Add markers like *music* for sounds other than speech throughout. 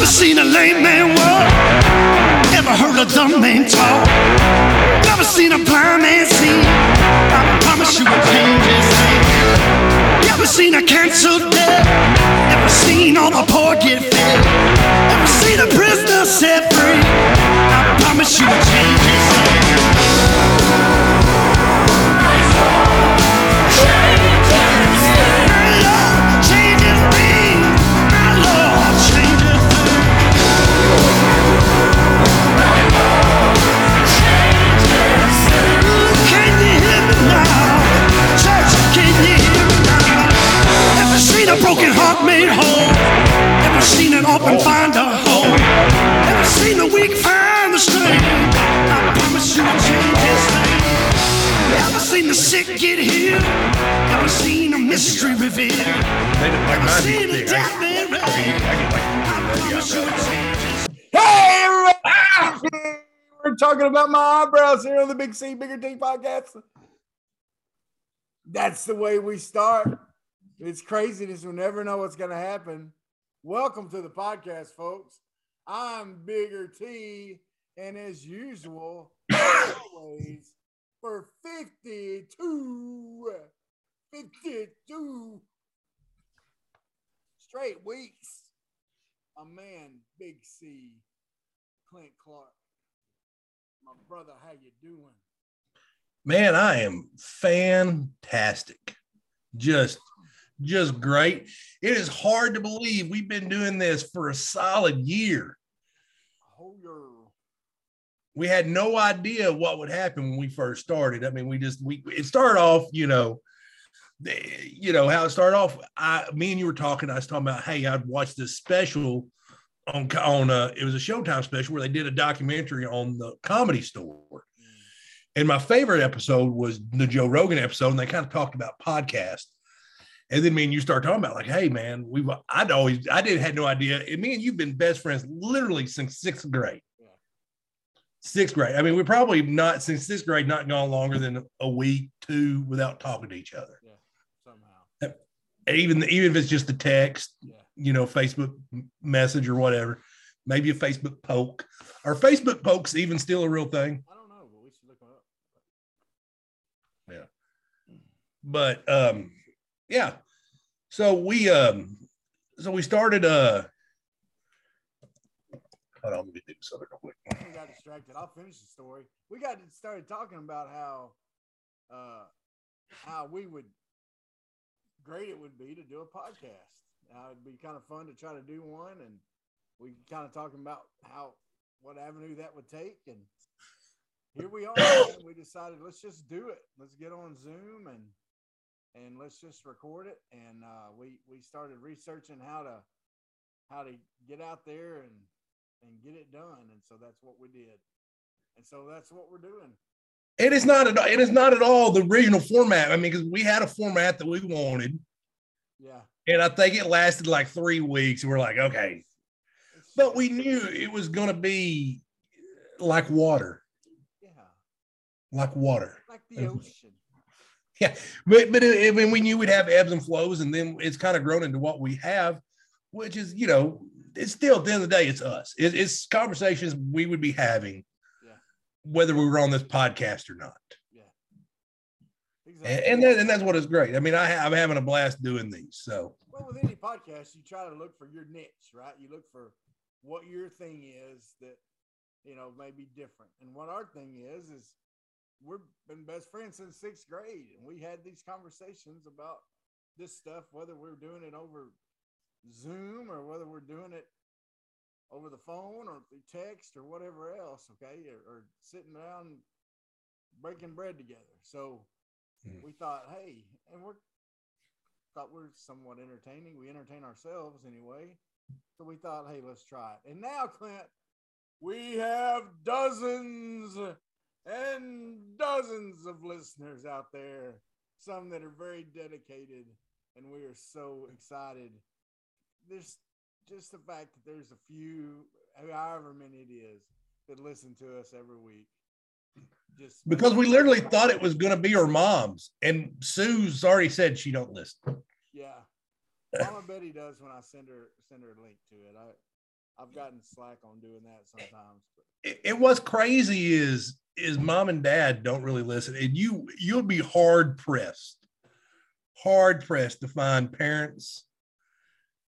Never seen a lame man walk. Never heard a dumb man talk. Never seen a blind man see. I promise you will change his name. Never seen a cancer dead. Never seen all the poor get fed. Never seen a prisoner set free. I promise you will change a broken heart made whole? Ever seen an orphan find a home? Ever seen the weak find the strength? I promise you will change his name. Ever seen the sick get healed? Ever seen a mystery revealed? They Ever seen a death man I raised? can, I can like I do promise you that. will change his Hey, everybody! We're talking about my eyebrows here on the Big C Bigger T podcast. That's the way we start. It's craziness. We never know what's going to happen. Welcome to the podcast, folks. I'm Bigger T, and as usual, *coughs* always for 52, 52 straight weeks, a man, Big C, Clint Clark. My brother, how you doing? Man, I am fantastic. Just just great. It is hard to believe we've been doing this for a solid year. Oh, your We had no idea what would happen when we first started. I mean, we just we it started off, you know, the- you know how it started off. I me and you were talking. I was talking about, hey, I'd watched this special on on uh it was a Showtime special where they did a documentary on the comedy store. And my favorite episode was the Joe Rogan episode, and they kind of talked about podcast. And then me and you start talking about like, hey man, we've I'd always I didn't had no idea. And me and you've been best friends literally since sixth grade. Yeah. Sixth grade. I mean, we're probably not since sixth grade, not gone longer than a week, two without talking to each other. yeah, somehow. Even even if it's just a text, Yeah. you know, Facebook message or whatever, maybe a Facebook poke. Are Facebook pokes even still a real thing? I don't know, but we should look them up. Yeah. But um yeah so we um so we started uh hold on let me do something real quick got distracted. I'll finish the story. We got started talking about how uh how we would great it would be to do a podcast. Now it'd be kind of fun to try to do one and we kind of talking about how what avenue that would take and here we are. man. We decided let's just do it. Let's get on Zoom and and let's just record it. And uh, we we started researching how to how to get out there and and get it done. And so that's what we did. And so that's what we're doing. it is not at all it is not at all the original format i mean because we had a format that we wanted Yeah. and i think it lasted like three weeks and we're like okay but we knew it was going to be like water yeah, like water like the ocean. *laughs* but but it, I mean, we knew we'd have ebbs and flows, and then it's kind of grown into what we have, which is you know, it's still at the end of the day, it's us. It, it's conversations we would be having, Yeah. whether we were on this podcast or not, Yeah. and Exactly. and, that, and that's what is great. I mean, I I'm having a blast doing these. So well, with any podcast, you try to look for your niche, right? You look for what your thing is that you know may be different. And what our thing is is we've been best friends since sixth grade, and we had these conversations about this stuff, whether we're doing it over Zoom or whether we're doing it over the phone or through text or whatever else, okay, or, or sitting down breaking bread together. So Hmm. we thought, hey, and we're thought we're somewhat entertaining. We entertain ourselves anyway. So we thought, hey, let's try it. And now, Clint, we have dozens and dozens of listeners out there, some that are very dedicated, and we are so excited. There's just the fact that there's a few, however many it is, that listen to us every week. Just because we literally thought it was going to be her moms, and Sue's already said she don't listen. Yeah. Mama Betty does when I send her send her a link to it. I I've gotten slack on doing that sometimes. But it, it what's crazy is is mom and dad don't really listen and you you'll be hard pressed hard pressed to find parents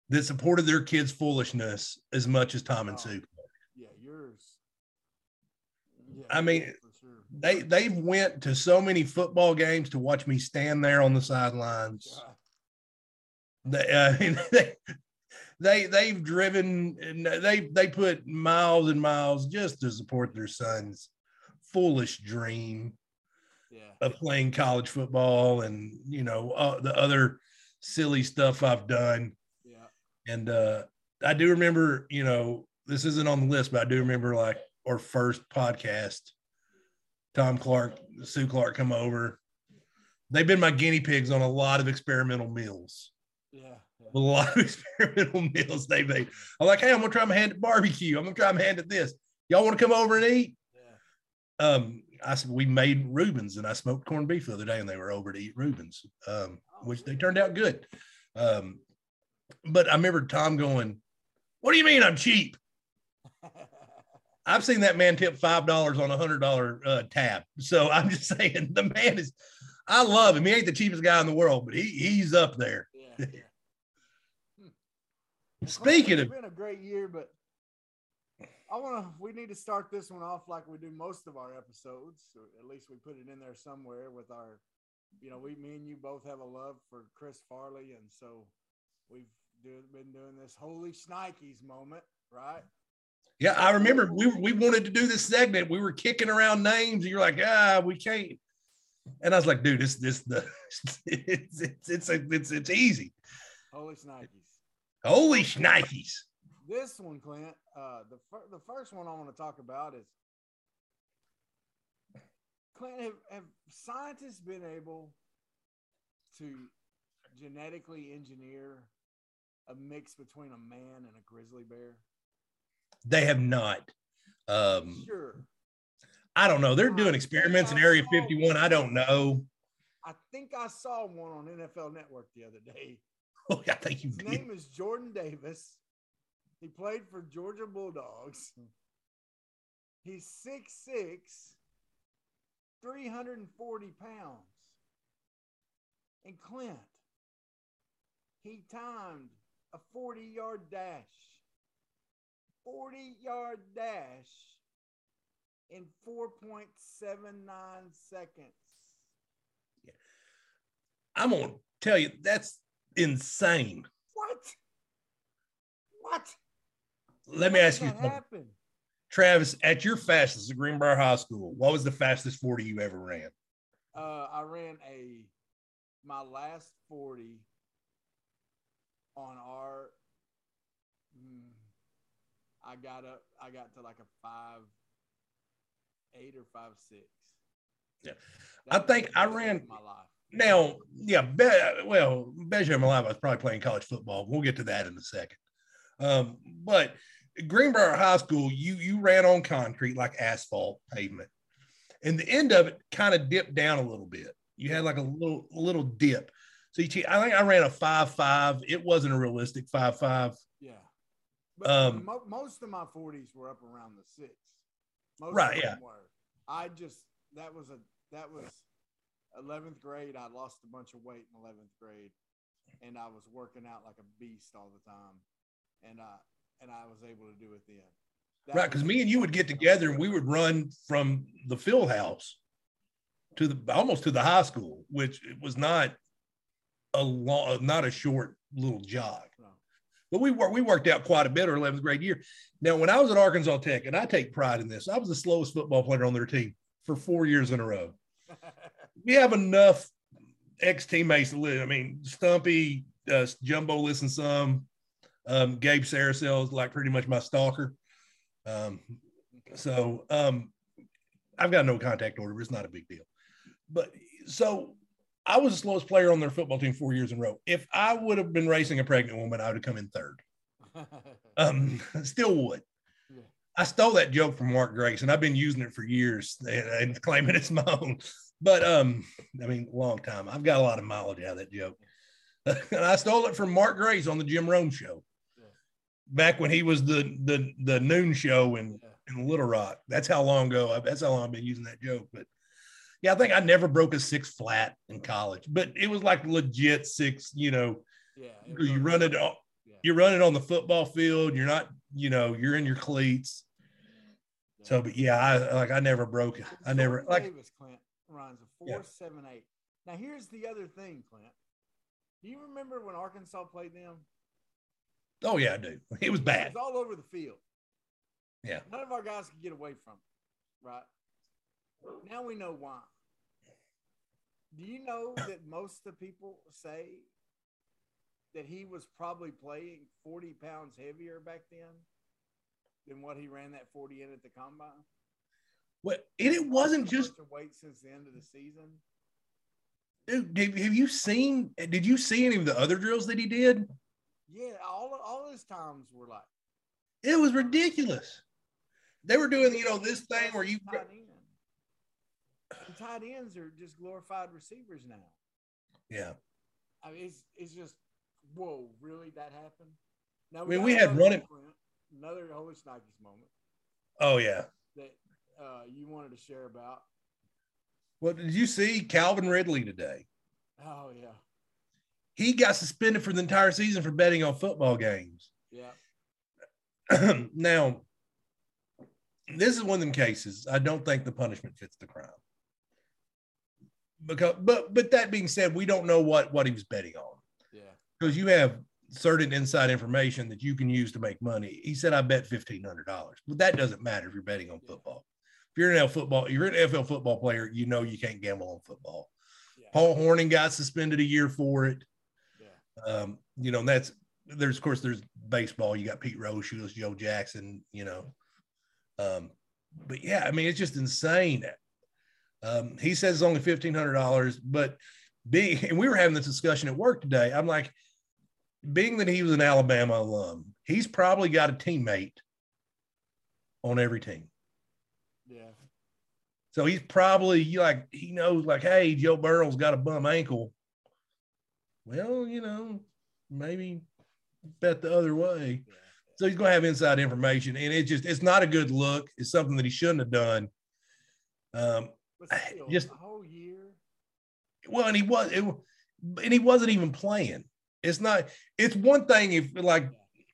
that supported their kids foolishness as much as tom and Oh. sue yeah, yours. Yeah, I mean, sure. they they went to so many football games to watch me stand there on the sidelines God, they, uh, *laughs* they they they've driven and they they put miles and miles just to support their son's foolish dream yeah. of playing college football and you know uh, the other silly stuff I've done. Yeah. And uh, I do remember, you know, this isn't on the list, but I do remember like our first podcast. Tom Clark, Sue Clark come over. They've been my guinea pigs on a lot of experimental meals. Yeah. A lot of *laughs* experimental meals they made. I'm like, hey, I'm gonna try my hand at barbecue. I'm gonna try my hand at this. Y'all want to come over and eat? Yeah. um, I said we made Rubens and I smoked corned beef the other day and they were over to eat Rubens, um, which they turned out good. Um, but I remember Tom going, "What do you mean I'm cheap?" *laughs* I've seen that man tip five dollars on a hundred dollar uh, tab. So *laughs* I'm just saying the man is. I love him. He ain't the cheapest guy in the world, but he he's up there. yeah. yeah. Speaking it's of, been a great year, but I want to. We need to start this one off like we do most of our episodes, or at least we put it in there somewhere with our. You know, we, me and you both have a love for Chris Farley, and so we've do, been doing this holy shnikes moment, right? yeah, I remember we we wanted to do this segment. We were kicking around names, and you're like, ah, we can't. And I was like, dude, this this *laughs* the it's it's it's it's, it's easy. Holy shnikes. Holy shnikes. This one, Clint, uh, the fir- the first one I want to talk about is Clint. Have, have scientists been able to genetically engineer a mix between a man and a grizzly bear? They have not. Um, Sure. I don't know. They're doing experiments in Area 51. I don't know. I think I saw one on NFL Network the other day. *laughs* Oh, I think you His did. name is Jordan Davis. He played for Georgia Bulldogs. He's 6'6, 340 pounds. And Clint, he timed a 40 yard dash. 40 yard dash in 4.79 seconds. Yeah. I'm gonna tell you that's insane. What? What? Let me ask you something. happen? Travis, at your fastest at Greenbrier High School, what was the fastest 40 you ever ran? Uh, I ran a my last forty on our. mm, I got up. I got to like a five, eight or five six. Yeah. That I think I ran- my life. Now, yeah, be, well, best year of my life, I was probably playing college football. We'll get to that in a second. Um, but Greenbrier High School, you you ran on concrete like asphalt pavement, and the end of it kind of dipped down a little bit. You had like a little little dip. So you, I think I ran a five five. It wasn't a realistic five five. Yeah, but Um, mo- most of my forties were up around the six. Most Right, of yeah. Were. I just that was a that was eleventh grade. I lost a bunch of weight in eleventh grade, and I was working out like a beast all the time, and I and I was able to do it then. That Right, because me and you would get together and we would run from the field house to the almost to the high school, which it was not a long, not a short little jog. No. But we worked we worked out quite a bit our 11th grade year. Now, when I was at Arkansas Tech, and I take pride in this, I was the slowest football player on their team for four years in a row. *laughs* We have enough ex teammates to live. I mean, Stumpy, uh, Jumbo, listen some. Um, Gabe Saracel is like pretty much my stalker. Um, so um, I've got no contact order. It's not a big deal. But so I was the slowest player on their football team four years in a row. If I would have been racing a pregnant woman, I would have come in third. *laughs* Um, still would. I stole that joke from Mark Grace, and I've been using it for years and, and claiming it's my own. But um, I mean, long time. I've got a lot of mileage out of that joke. *laughs* and I stole it from Mark Grace on the Jim Rome show. back when he was the the the noon show in in Little Rock. That's how long ago. That's how long I've been using that joke. But yeah, I think I never broke a six flat in college, but it was like legit six. You know, Yeah. you run it on Yeah. you run it on the football field. You're not, you know, you're in your cleats. So, but yeah, I like I never broke it. I never like runs a four Yeah. seven eight. Now here's the other thing, Clint. Do you remember when Arkansas played them? oh yeah, I do. *laughs* It was bad. It was all over the field. Yeah. None of our guys could get away from it, right? Now we know why. Do you know *laughs* that most of the people say that he was probably playing 40 pounds heavier back then than what he ran that 40 in at the combine? What and it wasn't just of since the end of the season. dude, have, you seen did you see any of the other drills that he did? Yeah, all all his times were like It was ridiculous. They were doing, you know, this thing where you tight end. Tight ends are just glorified receivers now. yeah. I mean, it's it's just whoa, really that happened? Now I mean, we had running- another Holy Shnikes moment Oh yeah. that uh, you wanted to share about. Well, did you see Calvin Ridley today? Oh yeah, He got suspended for the entire season for betting on football games. yeah, *clears throat* now, this is one of them cases. I don't think the punishment fits the crime. Because, but, but that being said, we don't know what what he was betting on yeah, because you have certain inside information that you can use to make money. He said, "I bet fifteen hundred dollars," but that doesn't matter if you're betting on football. If you're an NFL football, you're an NFL football player, you know you can't gamble on football. yeah, Paul Hornung got suspended a year for it. yeah. Um, you know, and that's there's of course there's baseball. You got Pete Rose, Shoeless Joe Jackson, you know. Um, but yeah, I mean, it's just insane. Um, he says it's only fifteen hundred dollars, but being *laughs* and we were having this discussion at work today. I'm like, being that he was an Alabama alum, he's probably got a teammate on every team. So he's probably like he knows like, hey, Joe Burrow's got a bum ankle. Well, you know, maybe bet the other way. yeah. So he's gonna have inside information, and it just it's not a good look. It's something that he shouldn't have done. Um, still, *sighs* just- whole year. well, and he was, it, and he wasn't even playing. It's not. It's one thing if like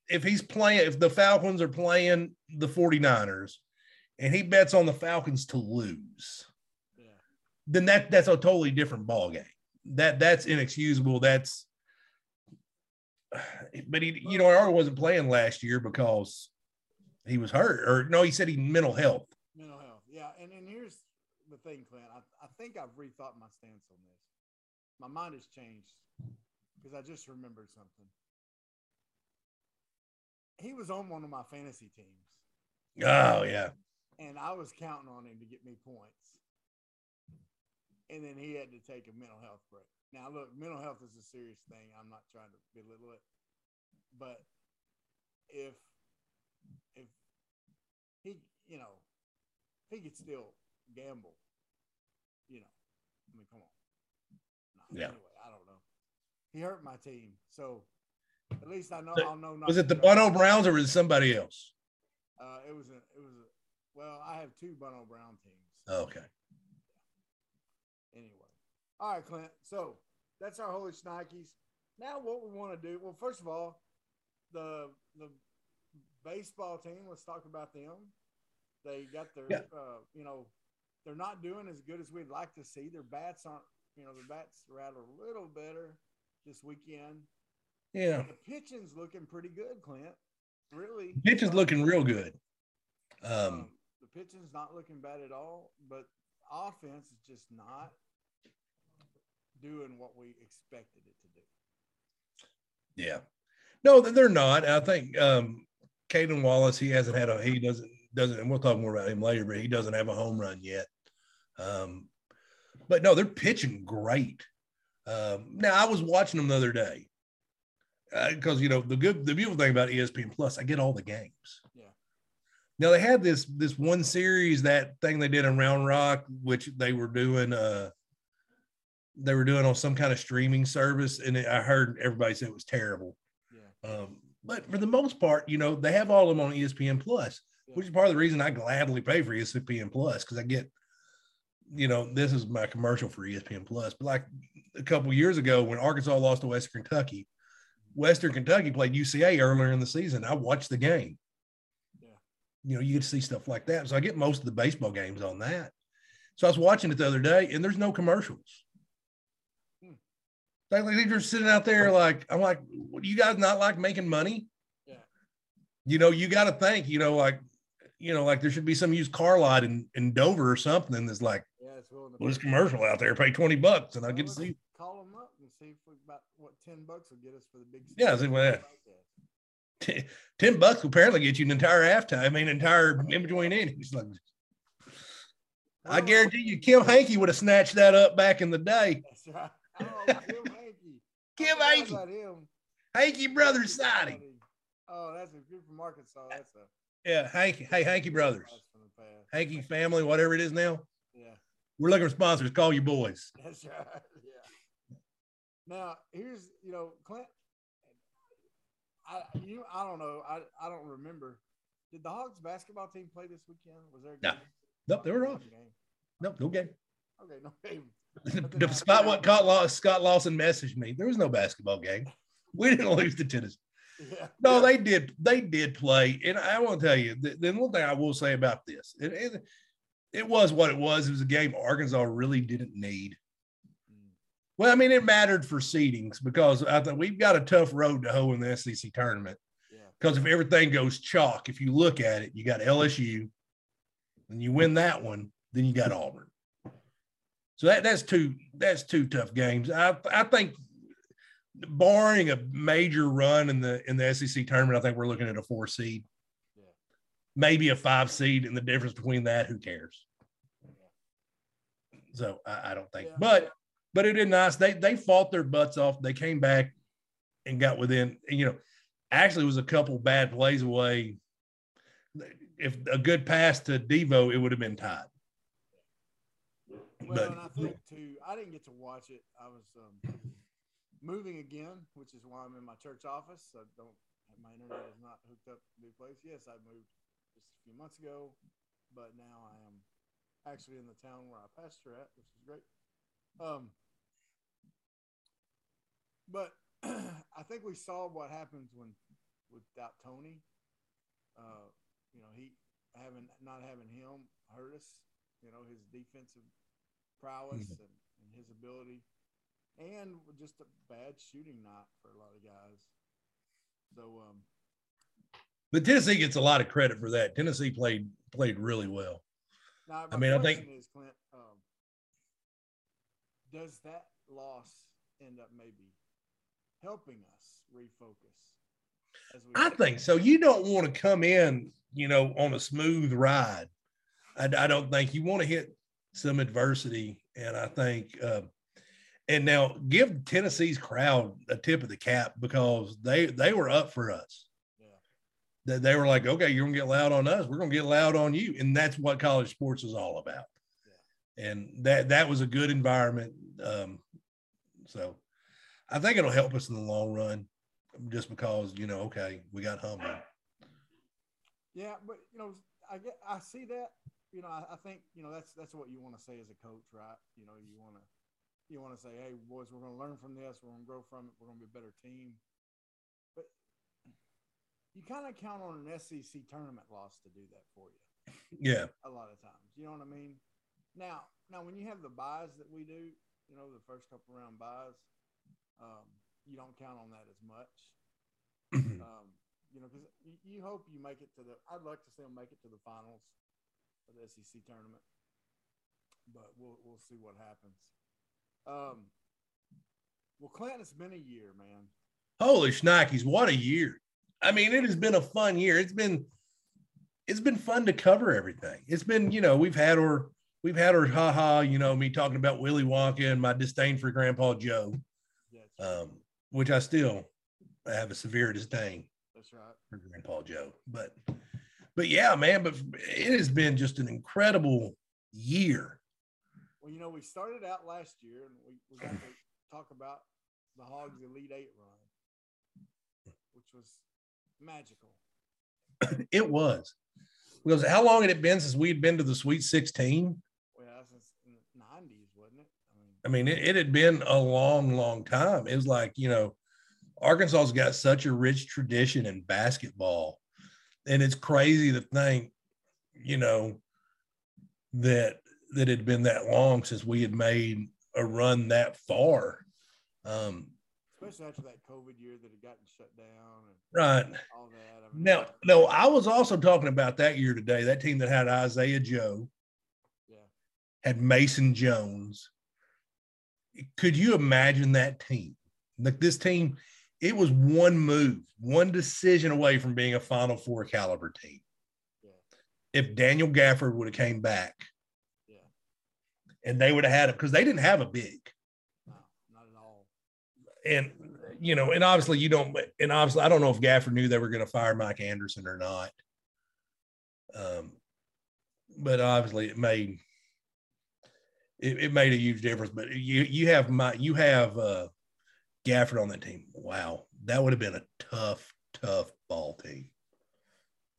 if he's playing if the Falcons are playing the 49ers and he bets on the Falcons to lose. Yeah, then that that's a totally different ball game. That that's inexcusable. That's *sighs* but he you know Arnold wasn't playing last year because he was hurt or no he said he mental health. mental health. Yeah, and and here's the thing, Clint. I, I think I've rethought my stance on this. My mind has changed because I just remembered something. He was on one of my fantasy teams, Oh yeah. And I was counting on him to get me points. And then he had to take a mental health break. Now, look, mental health is a serious thing. I'm not trying to belittle it, but if if he, you know, if he could still gamble, you know, I mean, come on. No, Yeah. Anyway, I don't know. He hurt my team, so at least I know. So, I'll know. Was it the. Bono Browns or was it somebody else? Uh, it was a. It was a. Well, I have two Bono Brown teams. Okay. Anyway, all right, Clint. So that's our holy shnikes. Now, what we want to do? Well, first of all, the the baseball team. Let's talk about them. They got their. Yeah. Uh, you know, they're not doing as good as we'd like to see. Their bats aren't. You know, their bats are out a little better this weekend. Yeah. The pitching's looking pretty good, Clint. Really, Pitch is looking real good. Um, Um, the pitching's not looking bad at all, but offense is just not doing what we expected it to do. yeah. No, they're not. I think um Cayden Wallace, he hasn't had a he doesn't doesn't and we'll talk more about him later, but he doesn't have a home run yet. Um, but no, they're pitching great. Um, now I was watching them the other day. because you know the good the beautiful thing about ESPN Plus, I get all the games. Now they had this this one series that thing they did in Round Rock, which they were doing uh they were doing on some kind of streaming service, and it, I heard everybody say it was terrible. Yeah. Um, but for the most part, you know, they have all of them on ESPN Plus, Yeah. which is part of the reason I gladly pay for ESPN Plus because I get, you know, this is my commercial for ESPN Plus. But like a couple years ago when Arkansas lost to Western Kentucky, Western Kentucky played UCA earlier in the season. I watched the game. You know, you get to see stuff like that. So I get most of the baseball games on that. So I was watching it the other day and there's no commercials. Hmm. Like, like they're just sitting out there like, I'm like, what, do you guys not like making money? Yeah. You know, you got to think, you know, like, you know, like there should be some used car lot in, in Dover or something that's like, Yeah, it's well, this commercial out there, pay 20 bucks and I Well, get to see. Call them up and see if we about what ten bucks will get us for the big. Yeah, see what that- 10 bucks will apparently get you an entire halftime, I mean, entire in between innings. Like, I Oh, guarantee you, Kim Hankey would have snatched that up back in the day. That's right. Oh, Kim Hankey. *laughs* Kim Hankey. Hankey Brothers signing. Oh, that's a good from Arkansas. That's a Yeah, Hankey, hey, Hankey Brothers, blast from the past. Hankey family, whatever it is now. Yeah, We're looking for sponsors. Call your boys. that's right. Yeah. Now here's you know Clint. I you I don't know I I don't remember. Did the Hogs basketball team play this weekend? Was there? a game? No. Nope, they were off. Nope, no game. Okay, no game. *laughs* The Scott what caught Law, Scott Lawson messaged me. There was no basketball game. We didn't lose to Tennessee. Yeah. No, they did. They did play, and I want to tell you. th- Then one thing I will say about this, it, it, it was what it was. It was a game Arkansas really didn't need. Well, I mean, it mattered for seedings because I think we've got a tough road to hoe in the SEC tournament. Yeah. Because if everything goes chalk, if you look at it, you got LSU, and you win that one, then you got Auburn. So that that's two that's two tough games. I I think barring a major run in the in the SEC tournament, I think we're looking at a four seed, Yeah. maybe a five seed, and the difference between that, who cares? So I, I don't think, Yeah. but but it did nice. They they fought their butts off. They came back and got within. You know, actually, it was a couple bad plays away. If a good pass to Devo, it would have been tied. Well, But- and I think too, I didn't get to watch it. I was um, moving again, which is why I'm in my church office. I don't, my internet is not hooked up to the place. Yes, I moved just a few months ago, but now I am actually in the town where I pastor at, which is great. Um, but *clears throat* I think we saw what happens when without Toney. Uh, you know, he having not having him hurt us. You know, his defensive prowess and, and his ability, and just a bad shooting night for a lot of guys. So, um, But Tennessee gets a lot of credit for that. Tennessee played played really well. now I mean, I think- is, Clint, um, does that loss end up maybe helping us refocus? I think so. You don't want to come in, you know, on a smooth ride. I, I don't think you want to hit some adversity, and I think, uh, and now give Tennessee's crowd a tip of the cap because they they were up for us. Yeah. That they were like, okay, you're gonna get loud on us, we're gonna get loud on you, and that's what college sports is all about. And that that was a good environment. Um, so I think it'll help us in the long run, just because you know, okay, we got humble. Yeah, but you know, I get, I see that. You know, I, I think you know that's that's what you want to say as a coach, right? You know, you want to you want to say, hey, boys, we're going to learn from this. We're going to grow from it. We're going to be a better team. But you kind of count on an SEC tournament loss to do that for you Yeah, a lot of times. You know what I mean? Now, now when you have the buys that we do, you know, the first couple round buys, um, you don't count on that as much. *clears throat* Um, you know, because you, you hope you make it to the. I'd like to see them make it to the finals of the SEC tournament, but we'll we'll see what happens. Um, well, Clinton, it's been a year, man. holy shnikes, what a year! I mean, it has been a fun year. It's been it's been fun to cover everything. It's been, you know, we've had our we've had our ha ha, you know, me talking about Willy Wonka and my disdain for Grandpa Joe, um, which I still have a severe disdain that's right. for Grandpa Joe. But but yeah, man, but it has been just an incredible year. Well, you know, we started out last year, and we, we got to talk about the Hogs Elite Eight run, which was magical. *clears throat* It was because how long had it been since we'd been to the Sweet 16? Well, since the nineties, wasn't it? I mean, it, it had been a long, long time. It was like, you know, Arkansas's got such a rich tradition in basketball. And it's crazy to think, you know, that that it had been that long since we had made a run that far. Um, especially after that COVID year that had gotten shut down right. all that. I mean, Now, no, I was also talking about that year today, that team that had Isaiah Joe, yeah, had Mason Jones. Could you imagine that team? Like this team, it was one move, one decision away from being a Final Four caliber team. Yeah. If Daniel Gafford would have came back yeah, and they would have had it because they didn't have a big. no, not at all. And you know, and obviously you don't and obviously I don't know if Gafford knew they were going to fire Mike Anderson or not. Um, but obviously it made it, it made a huge difference. But you you have my you have uh Gafford on that team. Wow, that would have been a tough, tough ball team.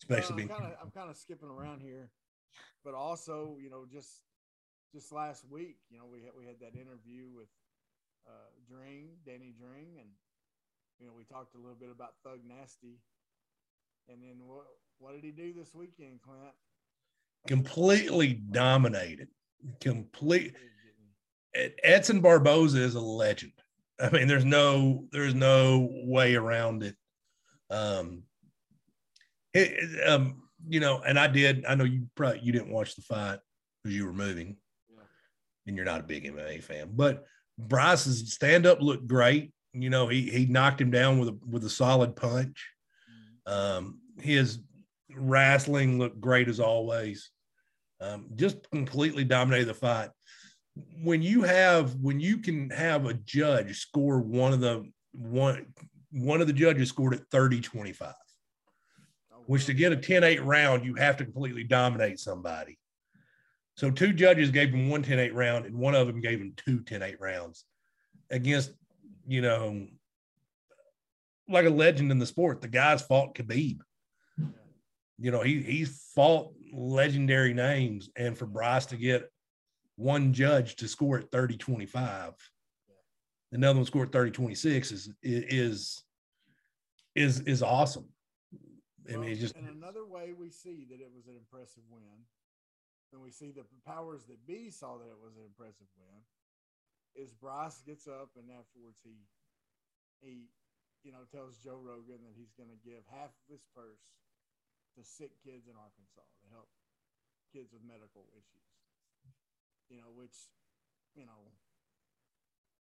Especially Well, being I'm kind of I'm kind of skipping around here, but also you know just just last week you know we had we had that interview with uh, Dring Danny Dring and you know we talked a little bit about Thug Nasty, and then what what did he do this weekend, Clint? completely dominated. Complete He was getting- Edson Barboza is a legend. I mean, there's no there's no way around it. Um, it, um, you know, and I did. I know you probably you didn't watch the fight because you were moving, Yeah. and you're not a big MMA fan. But Bryce's stand up looked great. You know, he he knocked him down with a with a solid punch. Mhm. Um, his wrestling looked great as always. Um, just completely dominated the fight. When you have when you can have a judge score one of the one one of the judges scored at 30 25, Oh, which to get a 10-8 round, you have to completely dominate somebody. So two judges gave him one 10-8 round, and one of them gave him two 10-8 rounds against, you know, like a legend in the sport. The guy's fought Khabib you know, he he's fought legendary names, and for Bryce to get one judge to score at 30 25, another one scored 30 26 is is is is awesome. I mean, just and another way we see that it was an impressive win, and we see the powers that be saw that it was an impressive win, is Bryce gets up and afterwards he he you know tells Joe Rogan that he's going to give half of his purse to sick kids in Arkansas to help kids with medical issues. You know, which you know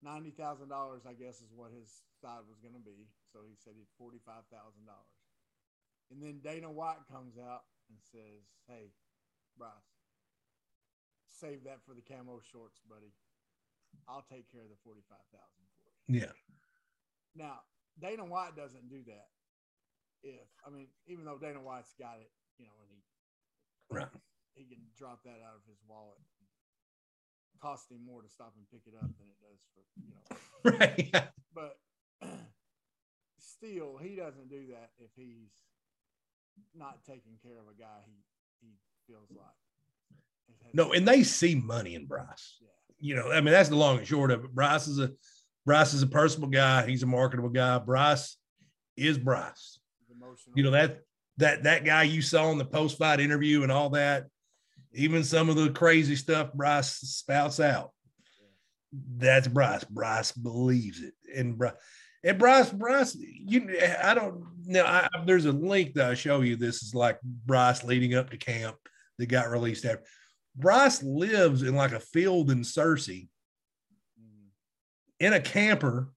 ninety thousand dollars, I guess, is what his side was going to be. So he said he'd forty five thousand dollars. And then Dana White comes out and says, Hey, Bryce, save that for the camo shorts, buddy. I'll take care of the 45000 for you. yeah, Now, Dana White doesn't do that. If, I mean, even though Dana White's got it, you know, and he, right. he can drop that out of his wallet. Cost him more to stop and pick it up than it does for, you know, *laughs* Right. Yeah. but *clears throat* still he doesn't do that if he's not taking care of a guy he he feels like No, and they see money in Bryce. yeah You know, I mean, that's the long and short of it. Bryce is a Bryce is a personable guy. He's a marketable guy. Bryce is Bryce. You know that that that guy you saw in the post fight interview and all that even some of the crazy stuff bryce spouts out. That's bryce. Bryce believes it. And bryce and bryce bryce you i don't know. I, there's a link that i show you. This is like bryce leading up to camp that got released after. Bryce lives in like a field in Searcy Mhm. in a camper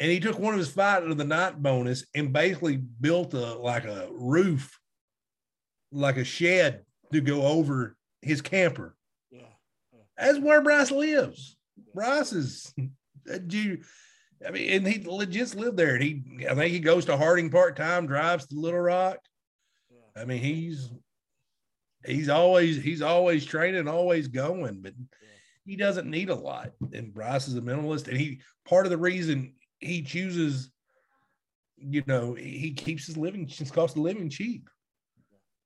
and he took one of his fight of the night bonus and basically built a like a roof like a shed to go over his camper. Yeah. That's where bryce lives. Bryce is uh, a Jew. i mean and he legit lived there. And he i think he goes to harding part-time drives to little rock. Yeah. I mean he's he's always he's always training always going but he doesn't need a lot. And Bryce is a minimalist, and he part of the reason he chooses you know, he keeps his living, his cost of living cheap.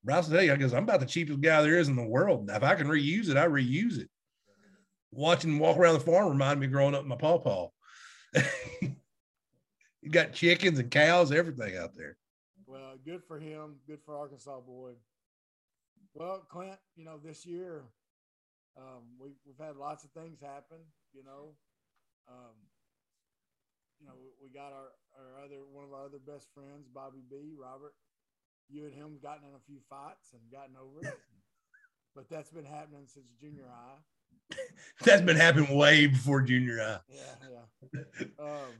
Rouse today, I guess I'm about the cheapest guy there is in the world. If I can reuse it, I reuse it. Watching him walk around the farm reminded me growing up my pawpaw. *laughs* you got chickens and cows, everything out there. Well, good for him. Good for Arkansas boy. Well, Clint, you know, this year um, we, we've had lots of things happen, you know. Um, you know, we got our, our other one of our other best friends, Bobby B, Robert. You and him gotten in a few fights and gotten over it. *laughs* but that's been happening since junior high. *laughs* That's been happening way before junior high. Yeah, yeah. Um,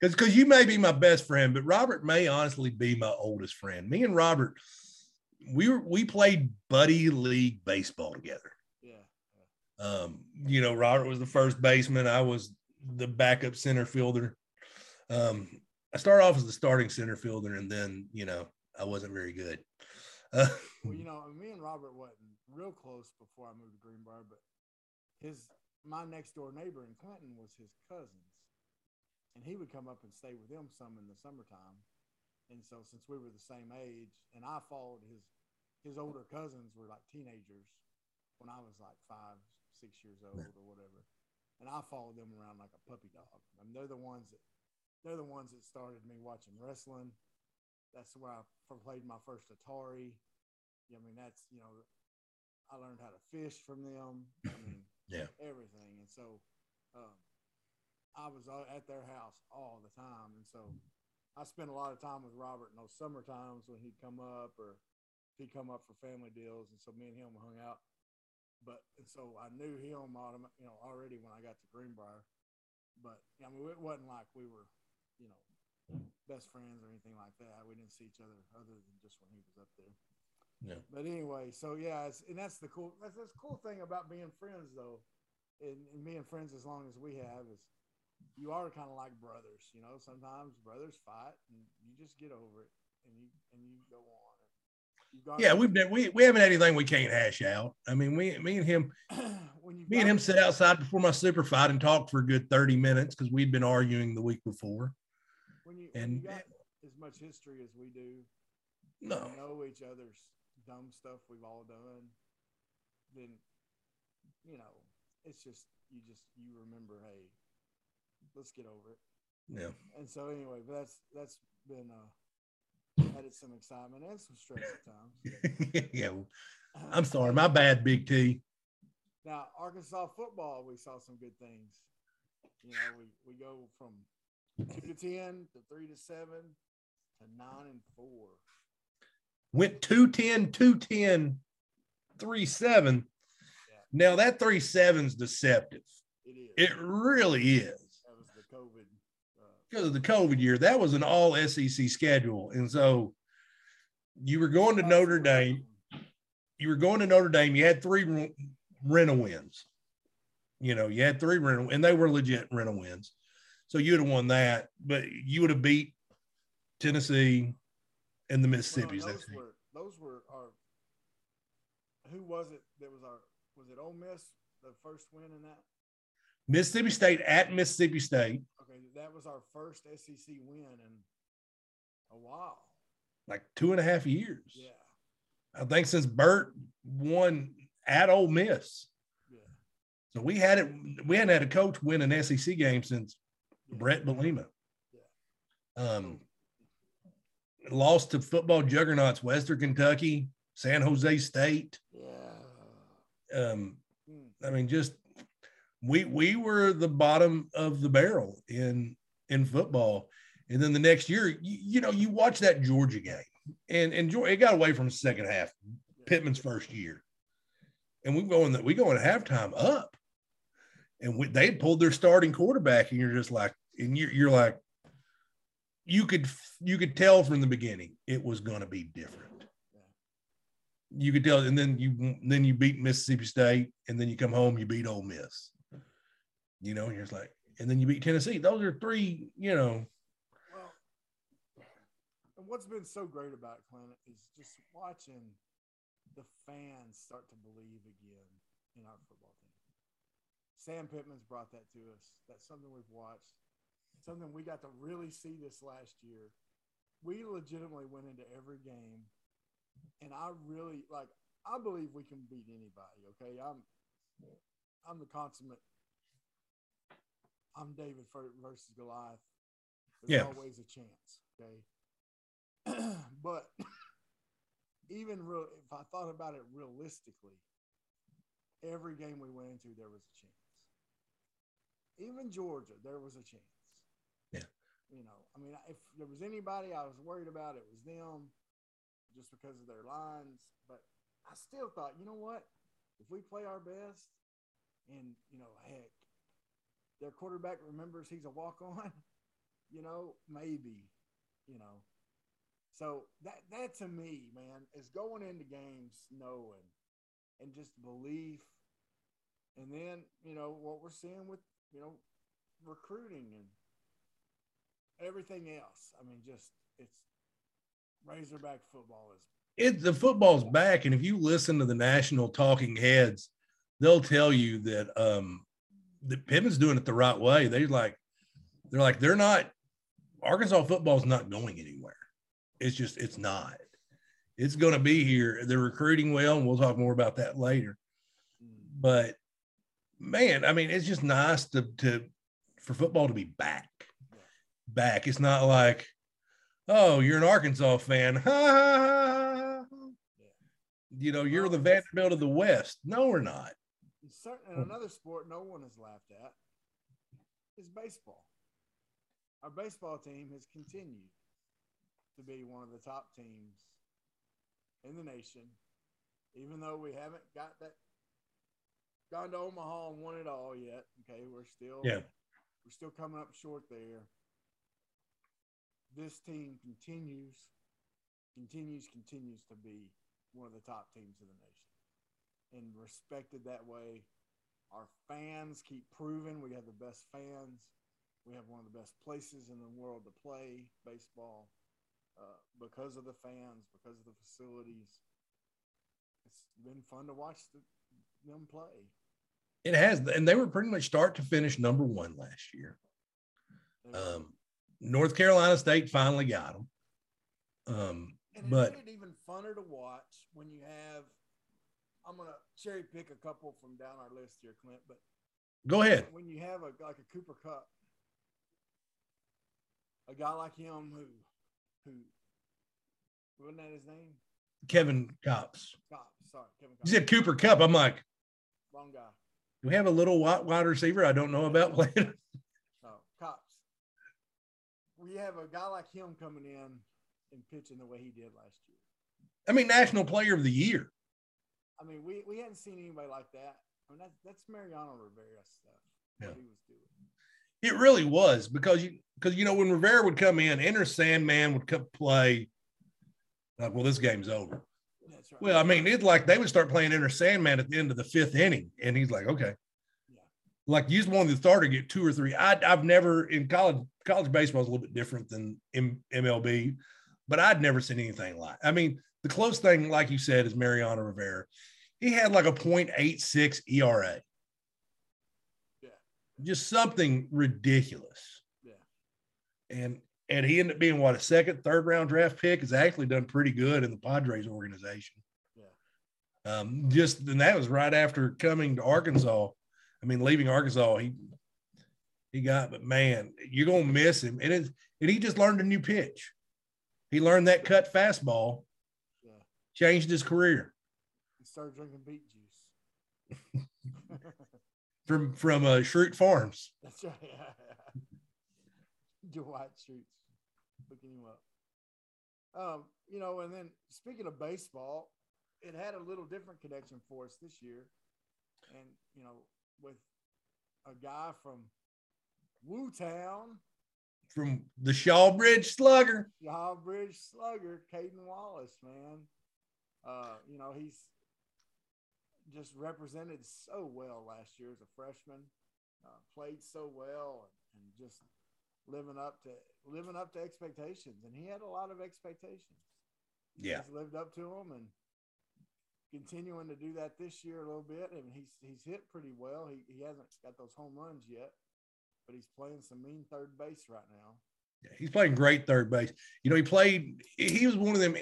Because because you may be my best friend, but Robert may honestly be my oldest friend. Me and Robert, we were we played buddy league baseball together. yeah, Um, you know, Robert was the first baseman. I was the backup center fielder. Um, I started off as the starting center fielder, and then you know I wasn't very good. *laughs* Uh, Well, you know, me and Robert wasn't real close before I moved to Greenbrier, but his my next door neighbor in Clinton was his cousins, and he would come up and stay with them some in the summertime. And so, since we were the same age, and I followed his his older cousins were like teenagers when I was like five, six years old or whatever, and I followed them around like a puppy dog. I mean, they're the ones that they're the ones that started me watching wrestling. That's where I played my first Atari. I mean, that's you know, I learned how to fish from them. I *laughs* mean, Yeah. everything. And so, um, I was at their house all the time, and so I spent a lot of time with Robert in those summer times when he'd come up or he'd come up for family deals, and so me and him hung out. But and so I knew him, you know, already when I got to Greenbrier. But I mean, it wasn't like we were, you know, best friends or anything like that. We didn't see each other other than just when he was up there. Yeah. But anyway, so yeah, it's, and that's the cool. That's the cool thing about being friends, though, and, and being friends as long as we have is you are kind of like brothers. You know, sometimes brothers fight, and you just get over it, and you and you go on. Yeah, we've been, we we haven't had anything we can't hash out. I mean, we me and him *clears throat* when you me and him sit outside before my super fight and talk for a good 30 minutes because we'd been arguing the week before. You and- you got as much history as we do, No. know each other's dumb stuff we've all done, then you know it's just you just you remember, hey, let's get over it. Yeah. And so anyway, but that's that's been uh added some excitement and some stress at times. *laughs* yeah. I'm sorry. My bad, Big T. Now Arkansas football, we saw some good things. You know, we we go from two to ten to three to seven to nine and four. Went 210, 210, 3 7. Now that 3 7's deceptive. It is. It really is. that was the COVID. Uh, Because of the COVID year, that was an all SEC schedule. And so you were going to Notre Dame. you were going to Notre Dame, you had three rental wins. You know, you had three rental, and they were legit rental wins. So you'd have won that, but you would have beat Tennessee and the Well, those were those were our. Who was it that was our? Was it Ole Miss the first win in that? Mississippi State at Mississippi State, Okay, that was our first SEC win in a while. like two and a half years. Yeah, I think since Bert won at Ole Miss. yeah. So we had it. We hadn't had a coach win an SEC game since. Bret Bielema. Um, lost to football juggernauts Western Kentucky, San Jose State. Yeah. Um, Hmm. I mean, just we we were the bottom of the barrel in in football. And then the next year, you, you know, you watch that Georgia game, and and Georgia, it got away from the second half. Pittman's first year, and we go in that we go in halftime up, and we, they pulled their starting quarterback, and you're just like, and you're you're like, you could you could tell from the beginning it was going to be different. You could tell, and then you then you beat Mississippi State, and then you come home, you beat Ole Miss. You know, and you're just like, and then you beat Tennessee. Those are three, you know, Well, and what's been so great about Clint is just watching the fans start to believe again in our football team. Sam Pittman's brought that to us. That's something we've watched, something we got to really see this last year. we legitimately went into every game, and I really like. I believe we can beat anybody. Okay, I'm I'm the consummate. I'm David versus Goliath. There's Yeah. always a chance. Okay, *clears throat* but *clears throat* even real, if I thought about it realistically, every game we went into, there was a chance. Even Georgia, there was a chance. You know, I mean, if there was anybody I was worried about, it was them, just because of their lines. But I still thought, you know what? If we play our best, and you know, heck, their quarterback remembers he's a walk on, *laughs* you know, maybe, you know. So that that to me, man, is going into games knowing and just belief. And then, you know, what we're seeing with, you know, recruiting and everything else. I mean, just it's Razorback football is it the football's back, and if you listen to the national talking heads, they'll tell you that um that Pittman's doing it the right way. They're like, they're like, they're not Arkansas football's not going anywhere. It's just it's not. It's going to be here. They're recruiting well, and we'll talk more about that later. But man, I mean, it's just nice to to for football to be back. Back. It's not like, oh, you're an Arkansas fan. *laughs* Ha, ha, ha, ha. You know, you're the Vanderbilt of the West. No, we're not. Certain in another sport no one has laughed at is baseball. Our baseball team has continued to be one of the top teams in the nation, even though we haven't got that gone to Omaha and won it all yet. Okay, we're still Yeah. we're still coming up short there. This team continues, continues, continues to be one of the top teams in the nation and respected that way. Our fans keep proving we have the best fans. We have one of the best places in the world to play baseball uh, because of the fans, because of the facilities. It's been fun to watch the, them play. It has, and they were pretty much start to finish number one last year. Um, North Carolina State finally got them. Um, and but it even funner to watch when you have. I'm gonna cherry pick a couple from down our list here, Clint. But go ahead. when you have a like a Cooper Kupp, a guy like him who, who, wasn't that his name? Kevin Kopps. Cop. Sorry, Kevin. Kopps. You said Cooper Kupp. I'm like, wrong guy. do we have a little wide, wide receiver I don't know about playing? We have a guy like him coming in and pitching the way he did last year. I mean, National Player of the Year. I mean, we, we hadn't seen anybody like that. I mean, that's that's Mariano Rivera stuff. What Yeah. he was doing. It really was because you because you know when Rivera would come in, Enter Sandman would come play. Like, well, this game's over. That's right. Well, I mean, it's like they would start playing Enter Sandman at the end of the fifth inning, and he's like, okay. Like you just wanted the starter to get two or three. I, I've never in college college baseball is a little bit different than M, MLB, but I'd never seen anything like. I mean, the close thing, like you said, is Mariano Rivera. He had like a .86 ERA. Yeah. Just something ridiculous. Yeah. And and he ended up being what a second, third round draft pick. Has actually done pretty good in the Padres organization. Yeah. Um, just and that was right after coming to Arkansas. I mean, leaving Arkansas, he he got, but man, you're gonna miss him. And it and he just learned a new pitch. He learned that cut fastball, Yeah. changed his career He started drinking beet juice. *laughs* from from uh, Schrute Farms. That's right. Dwight Schrute's looking him up. Um, you know, and then speaking of baseball, it had a little different connection for us this year. And, you know, with a guy from Woo Town, From the Shawbridge Slugger. Y'all Slugger, Cayden Wallace, man. Uh, you know, he's just represented so well last year as a freshman. Uh, played so well and, and just living up to living up to expectations. And he had a lot of expectations. Yeah. He's lived up to them and continuing to do that this year a little bit. And he's he's hit pretty well. He he hasn't got those home runs yet, but he's playing some mean third base right now. Yeah, he's playing great third base. You know, he played, he was one of them.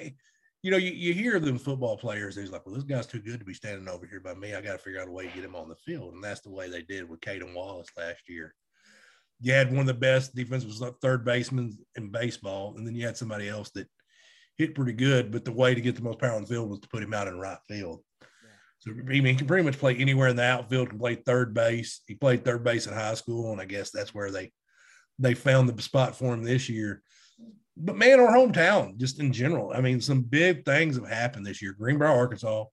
You know, you, you hear them football players, he's like, well, this guy's too good to be standing over here by me. I got to figure out a way to get him on the field. And that's the way they did with Cayden Wallace last year. You had one of the best defensive third basemen in baseball, and then you had somebody else that hit pretty good, but the way to get the most power on the field was to put him out in right field. So I mean, he can pretty much play anywhere in the outfield. Can play third base. He played third base in high school, and I guess that's where they they found the spot for him this year. But man, our hometown, just in general, I mean, some big things have happened this year. Greenbrier, Arkansas.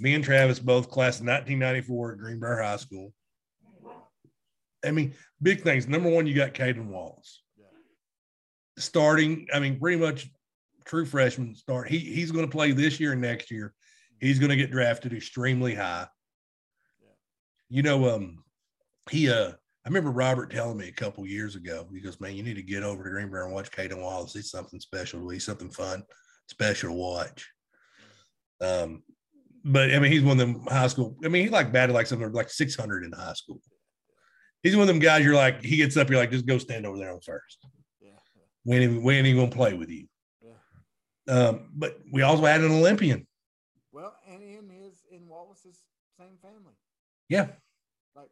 Me and Travis both class of 1994 at Greenbrier High School. I mean, big things. Number one, you got Cayden Wallace. Starting, I mean, pretty much true freshman start. He he's going to play this year and next year. He's going to get drafted extremely high. You know, um, he uh I remember Robert telling me a couple years ago, he goes, Man, you need to get over to Greenbrier and watch Cayden Wallace. He's something special. He's something fun, special to watch. Um, but I mean, he's one of them high school. I mean, he like batted like something like 600 in high school. He's one of them guys. You're like, he gets up, you're like, just go stand over there on first. Yeah. We ain't even, we ain't even gonna play with you. Um, but we also had an Olympian. Well, and in his in Wallace's same family. Yeah Like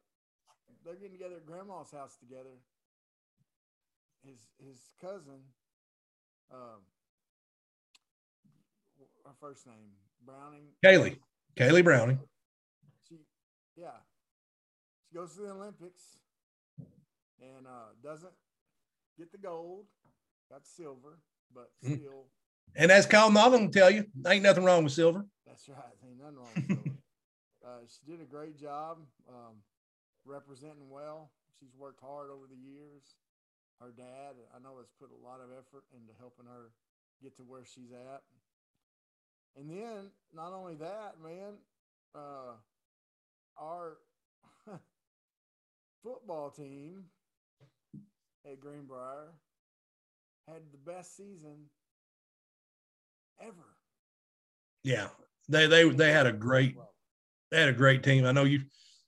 they're getting together at grandma's house together. His his cousin, um, her first name Browning. Kayle, Kayle Browning. She, yeah, she goes to the Olympics and uh, doesn't get the gold, got silver, but mm. still. And as Kyle Nolan will tell you, ain't nothing wrong with silver. That's right. Ain't nothing wrong with silver. *laughs* uh, she did a great job. Um, representing well. She's worked hard over the years. Her dad, I know, has put a lot of effort into helping her get to where she's at. And then, not only that, man, uh, our *laughs* football team at Greenbrier had the best season ever. Yeah, they they they had a great they had a great team. I know you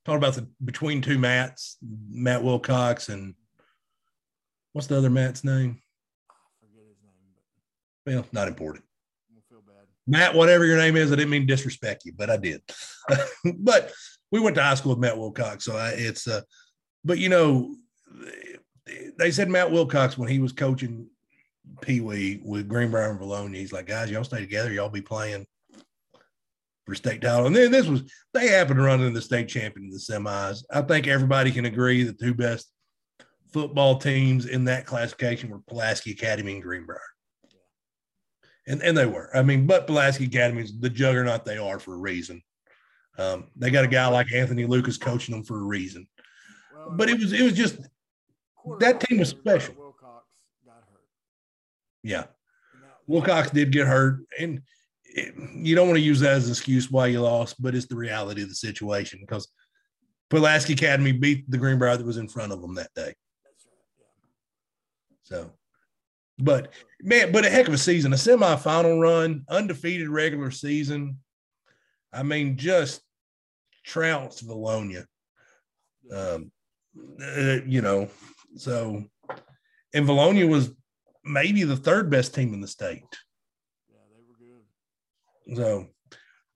talked about the between two Matts, Matt Wilcox and what's the other Matt's name? I forget his name, but well, not important. feel bad. Matt, whatever your name is, I didn't mean to disrespect you, but I did. *laughs* but we went to high school with Matt Wilcox, so I, it's uh, but you know, they said Matt Wilcox when he was coaching Pee Wee with Greenbrier and Vilonia, he's like, guys, y'all stay together, y'all be playing for state title. And then this was they happened to run in the state champion in the semis. I think everybody can agree that the two best football teams in that classification were Pulaski Academy and Greenbrier. And and they were. I mean, but Pulaski Academy is the juggernaut they are for a reason. Um, they got a guy like Anthony Lucas coaching them for a reason. But it was it was just that team was special. Wilcox got hurt. Yeah. Wilcox did get hurt. And it, you don't want to use that as an excuse why you lost, but it's the reality of the situation because Pulaski Academy beat the Greenbrier that was in front of them that day. So, but man, but a heck of a season, a semifinal run, undefeated regular season. I mean, just trounced Vilonia. Um, uh, you know, so and Vilonia was maybe the third best team in the state. Yeah, they were good. So,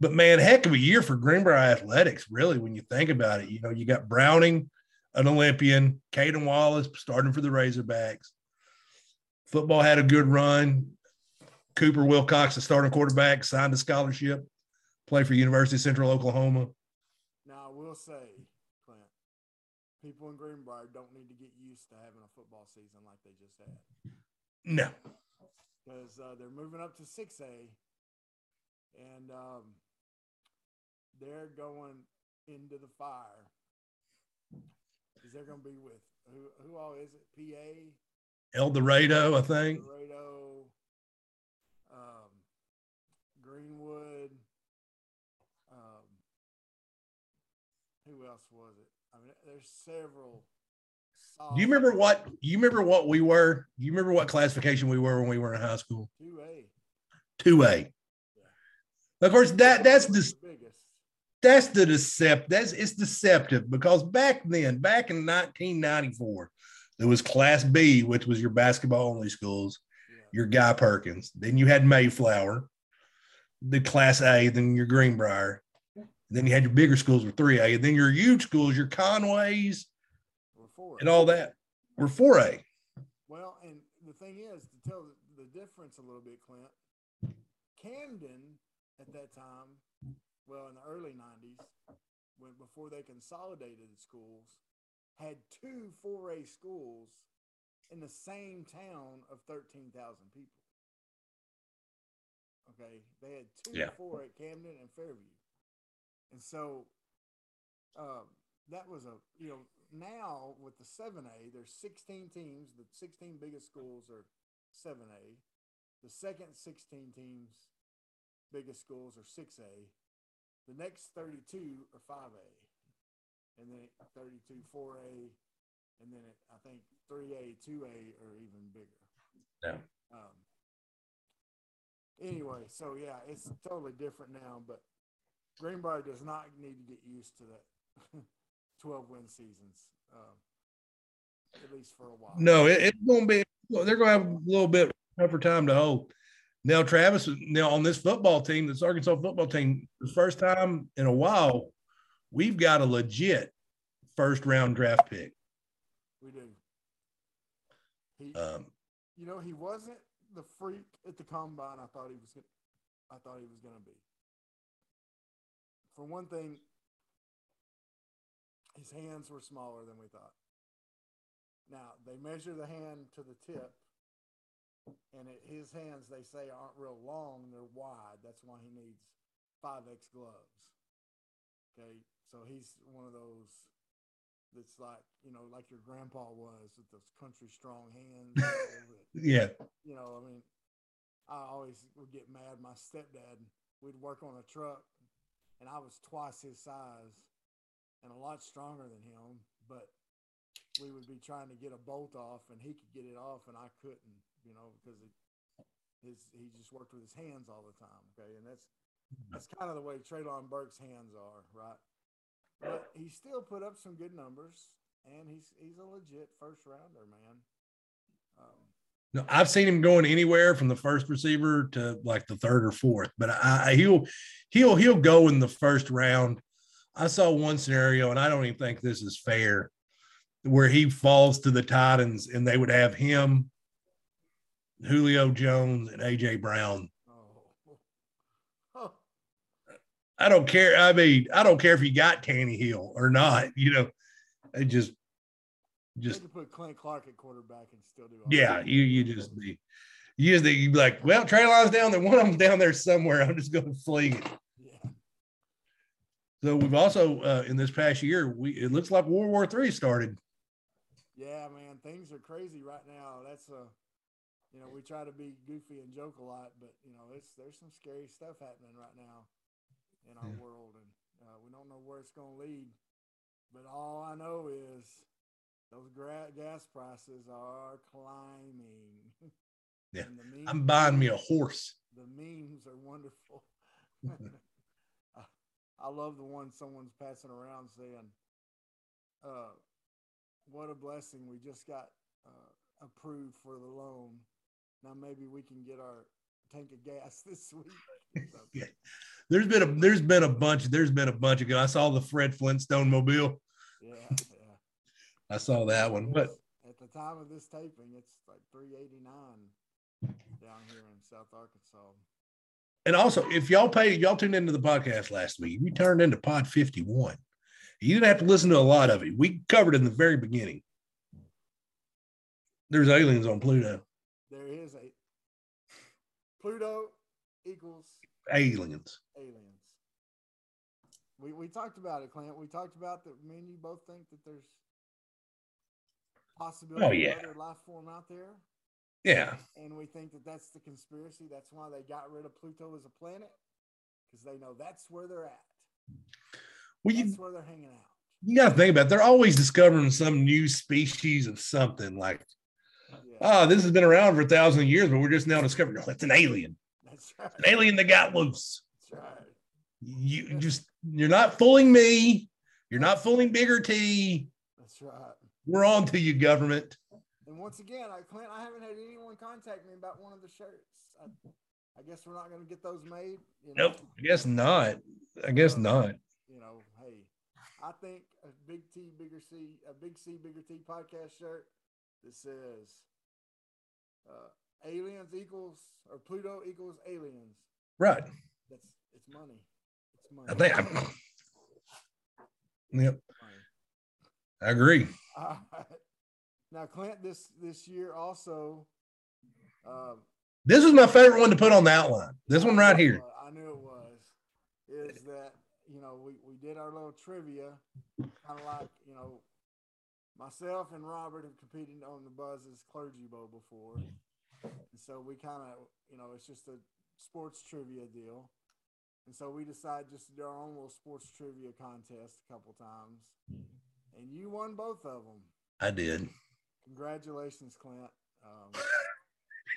but man, heck of a year for Greenbrier athletics, really, when you think about it. You know, you got Browning, an Olympian, Cayden Wallace starting for the Razorbacks. Football had a good run. Cooper Wilcox, the starting quarterback, signed a scholarship, play for University of Central Oklahoma. Now, I will say, Clint, people in Greenbrier don't need to get used to having a football season like they just had. No. Because uh, they're moving up to 6A and um, they're going into the fire. Is they're going to be with who? Who all is it? PA. El Dorado, I think. El Dorado, um, Greenwood. Um, who else was it? I mean, there's several. Do you remember what you remember what we were? Do you remember what classification we were when we were in high school? Two A. Two A. Of course, that that's the that's the decept that's it's deceptive because back then, back in 1994, There was Class B, which was your basketball only schools, Yeah. your Guy Perkins. Then you had Mayflower, the Class A, then your Greenbrier. Then you had your bigger schools with 3A, and then your huge schools, your Conways, We're and all that were 4A. Well, and the thing is, to tell the, the difference a little bit, Clint, Camden at that time, well, in the early 90s, when before they consolidated the schools, had two 4A schools in the same town of 13,000 people. Okay. They had two Yeah. 4A, Camden and Fairview. And so um, that was a, you know, now with the 7A, there's 16 teams. The 16 biggest schools are 7A. The second 16 teams, biggest schools are 6A. The next 32 are 5A. And then 32, 4A. And then it, I think 3A, 2A are even bigger. Yeah. Um, anyway, so yeah, it's totally different now, but Greenbrier does not need to get used to that *laughs* 12 win seasons, um, at least for a while. No, it, it's going to be, they're going to have a little bit tougher time to hold. Now, Travis, now on this football team, this Arkansas football team, the first time in a while, we've got a legit first round draft pick. we do. He, Um, you know, he wasn't the freak at the combine. I thought he was. gonna- I thought he was going to be. For one thing, his hands were smaller than we thought. Now they measure the hand to the tip, and it, his hands they say aren't real long; they're wide. That's why he needs five X gloves. Okay, so he's one of those that's like you know, like your grandpa was with those country strong hands. you know, that- *laughs* yeah. you know, I mean, I always would get mad. My stepdad, we'd work on a truck, and I was twice his size and a lot stronger than him. But we would be trying to get a bolt off, and he could get it off, and I couldn't, you know, because his he just worked with his hands all the time. Okay, and that's that's kind of the way Treylon Burks' hands are, right? But he still put up some good numbers, and he's he's a legit first rounder, man. Um, No, I've seen him going anywhere from the first receiver to like the third or fourth, but I, I he'll he'll he'll go in the first round. I saw one scenario, and I don't even think this is fair, where he falls to the Titans, and they would have him, Julio Jones, and AJ Brown. Oh. I don't care. I mean, I don't care if you got Tannehill or not. You know, it just just put Clint Clark at quarterback and still do. all yeah, right. you you just be you just be like, well, Treylon's down there, one of them's down there somewhere. I'm just going to fling it. So we've also uh, in this past year, we it looks like World War Three started. Yeah, man, things are crazy right now. That's a, you know, we try to be goofy and joke a lot, but you know, it's there's some scary stuff happening right now in our Yeah. world, and uh, we don't know where it's going to lead. But all I know is those gra- gas prices are climbing. Yeah. Memes- I'm buying me a horse. the memes are wonderful. *laughs* I, love the one someone's passing around saying, uh, "What a blessing! We just got uh, approved for the loan. Now maybe we can get our tank of gas *laughs* this week." *laughs* Yeah. There's been a there's been a bunch there's been a bunch of I saw the Fred Flintstone mobile. yeah, *laughs* yeah. I saw that one, but at the time of this taping, it's like three eighty nine down here in South Arkansas. And also if y'all paid y'all tuned into the podcast last week, we turned into Pod 51. You didn't have to listen to a lot of it. We covered it in the very beginning. There's aliens on Pluto. There is a Pluto equals Aliens. aliens. We we talked about it, Clint. We talked about that. Me and you both think that there's possibility Oh, yeah. of other life form out there, Yeah. and we think that that's the conspiracy. That's why they got rid of Pluto as a planet because they know that's where they're at. Well, you, That's where they're hanging out. you got to think about it. They're always discovering some new species of something like, Yeah, oh, this has been around for a thousand years, but we're just now discovering, oh, it's an alien. that's right. An alien that got loose. That's right. You just, you're not fooling me. You're not fooling Bigger T. That's right. We're on to you, government. And once again, I Clint, I haven't had anyone contact me about one of the shirts. I, I guess we're not going to get those made. You know? Nope. I guess not. I guess not. You know, hey, I think a big T, bigger C, a big C, bigger T podcast shirt that says uh, aliens equals or Pluto equals aliens. Right. That's it's money. It's money. I think. I'm, yep. I agree. *laughs* All right. Now, Clint, this this year also. Um, This was my favorite one to put on the outline. This one right here. I knew it was. Is that you know we we did our little trivia, kind of like you know, myself and Robert have competed on the Buzz's Clergy Bowl before, and so we kind of you know it's just a sports trivia deal, and so we decided just to do our own little sports trivia contest a couple times, and you won both of them. I did. Congratulations, Clint. Um,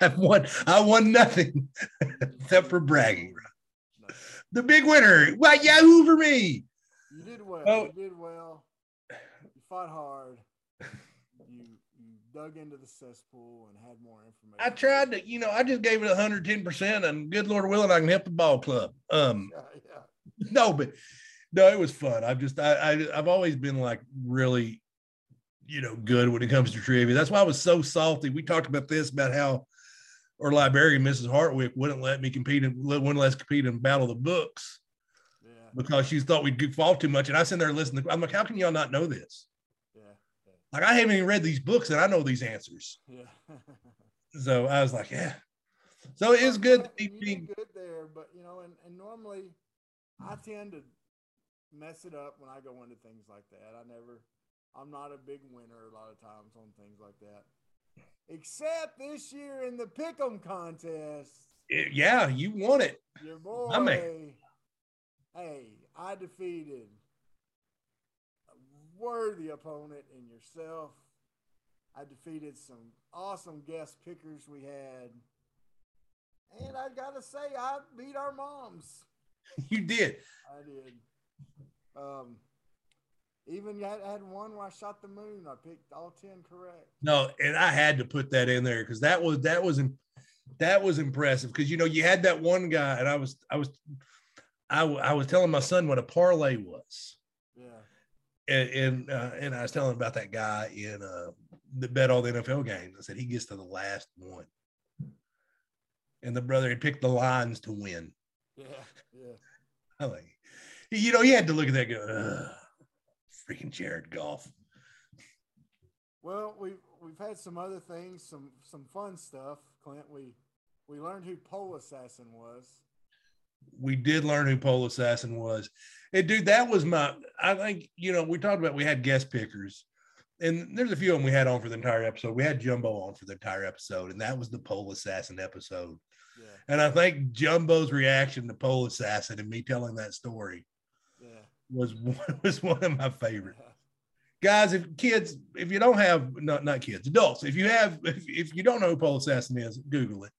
*laughs* I won. I won nothing *laughs* except for bragging. no. The big winner. Why Yahoo for me? You did well. Oh. You did well. You fought hard. You you dug into the cesspool and had more information. I tried to, you know, I just gave it 110%, and good Lord willing, I can help the ball club. Um, *laughs* Yeah, yeah. no, but no, it was fun. I've just I, I I've always been like really, you know, good when it comes to trivia. That's why I was so salty. We talked about this about how our librarian, Mrs. Hartwick, wouldn't let me compete in wouldn't let us compete in Battle of the Books Yeah. because she thought we'd goof off too much. And I sit there listening. I'm like, how can y'all not know this? Yeah. Like I haven't even read these books and I know these answers. Yeah. *laughs* So I was like, yeah. So it is good. to You did good there, but you know, and, and normally I tend to mess it up when I go into things like that. I never I'm not a big winner a lot of times on things like that. Except this year in the Pick'em contest. it- yeah, you won it. Your boy. Man. Hey, I defeated a worthy opponent in yourself. I defeated some awesome guest pickers we had. And I gotta say, I beat our moms. *laughs* You did. I did. Um, even had, had one where I shot the moon. I picked all ten correct. No, and I had to put that in there because that was that was that was impressive because you know you had that one guy and I was I was I, I was telling my son what a parlay was Yeah. and and, uh, and I was telling him about that guy in uh the bet all the NFL games. I said he gets to the last one, and the brother had picked the lines to win. Yeah. Yeah. *laughs* I like, you know, he had to look at that and go, "Ugh, freaking Jared Goff. Well, we've we've had some other things, some some fun stuff, Clint. We we learned who Pole Assassin was. we did learn who Pole Assassin was. And dude, that was my I think, you know, we talked about we had guest pickers. And there's a few of them we had on for the entire episode. We had Jumbo on for the entire episode, and that was the Pole Assassin episode. Yeah. And I think Jumbo's reaction to Pole Assassin and me telling that story. Was *laughs* one, was one of my favorite. Guys, if kids, if you don't have not not kids, adults, if you have if, if you don't know who Pole Assassin is, Google it.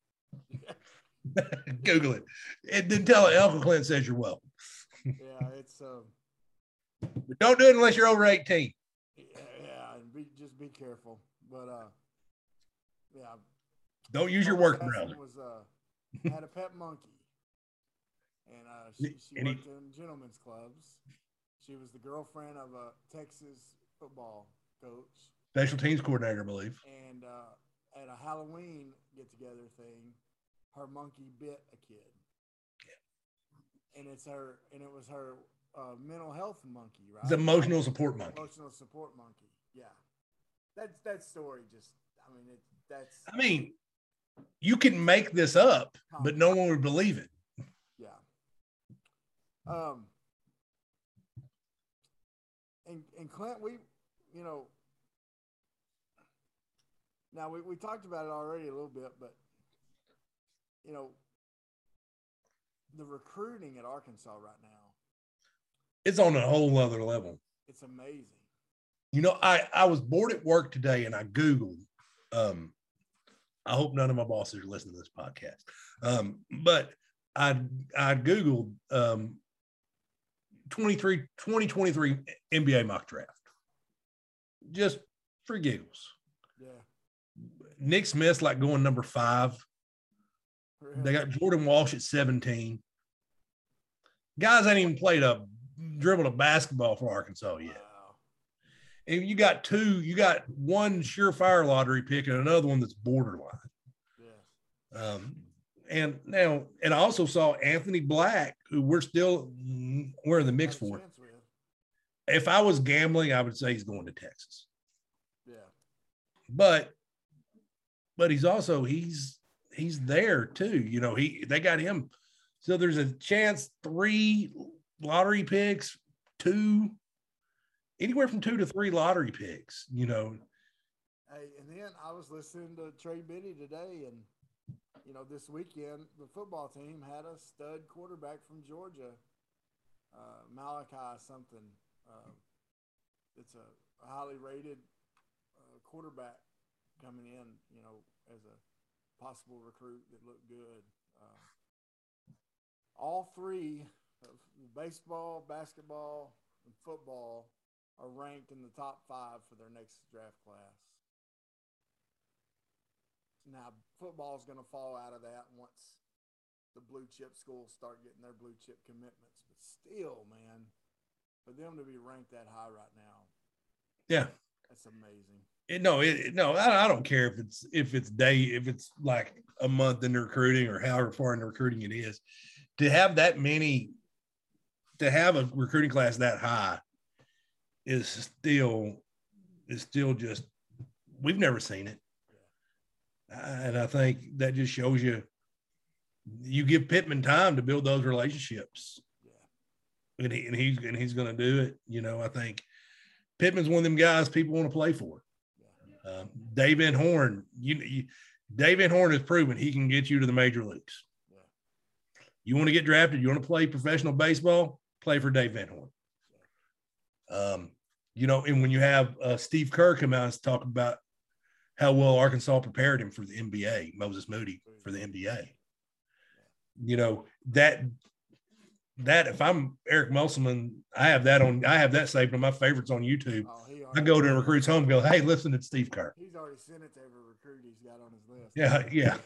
*laughs* Google it. And then tell it Uncle Clint says you're welcome. Yeah. It's um. But don't do it unless you're over 18. Yeah, yeah, and be just be careful. But uh, yeah. Don't use your work browser. Was uh had a pet monkey, and uh, she, she And he- in gentlemen's clubs. She was the girlfriend of a Texas football coach. Special teams coordinator, I believe. and uh, at a Halloween get together thing, her monkey bit a kid. And it's her, and it was her uh, mental health monkey, right? The emotional support monkey. emotional support monkey. Yeah, that's that story. Just, I mean, it, that's I mean, you can make this up, but no one would believe it. yeah. Um, and and Clint, we, you know, now we, we talked about it already a little bit, but you know, the recruiting at Arkansas right now, It's on a whole other level. it's amazing. You know, I I was bored at work today and I Googled. Um, I hope none of my bosses are listening to this podcast. Um, but I I Googled um 23 2023 NBA mock draft. Just for giggles. Yeah, Nick Smith's like going number five. They got Jordan Walsh at 17. Guys ain't even played a dribbled a basketball for Arkansas yet. Wow. And you got two, you got one surefire lottery pick and another one that's borderline. Yeah. Um, and now, and I also saw Anthony Black, who we're still we're in the mix for. chance. If I was gambling, I would say he's going to Texas. Yeah. But but he's also he's he's there too. You know, he they got him. So there's a chance three lottery picks, two, anywhere from two to three lottery picks, you know. Hey, and then I was listening to Trey Biddy today, and you know, this weekend the football team had a stud quarterback from Georgia, uh, Malachi something. Uh, it's a highly rated uh, quarterback coming in, you know, as a possible recruit that looked good. Uh, all three, baseball, basketball, and football, are ranked in the top five for their next draft class. Now, football is going to fall out of that once the blue chip schools start getting their blue chip commitments. But still, man, for them to be ranked that high right now, Yeah. that's amazing. It, no, it, no, I, I don't care if it's if it's day if it's like a month in the recruiting or however far in the recruiting it is. To have that many, to have a recruiting class that high, is still is still just we've never seen it, and I think that just shows you you give Pittman time to build those relationships Yeah. and, he, and he's and he's going to do it. You know, I think Pittman's one of them guys people want to play for. Yeah. Um, Dave Van Horn, you, you Dave Van Horn has proven he can get you to the major leagues. Yeah. You want to get drafted, you want to play professional baseball, play for Dave Van Horn. Um, you know, and when you have uh, Steve Kerr come out and talk about how well Arkansas prepared him for the NBA, Moses Moody for the NBA. You know that that if I'm Eric Musselman, I have that on. I have that saved on my favorites on YouTube. Oh, I go to a recruit's home, and go, hey, listen to Steve Kerr. He's already sent it to every recruit he's got on his list. Yeah, yeah,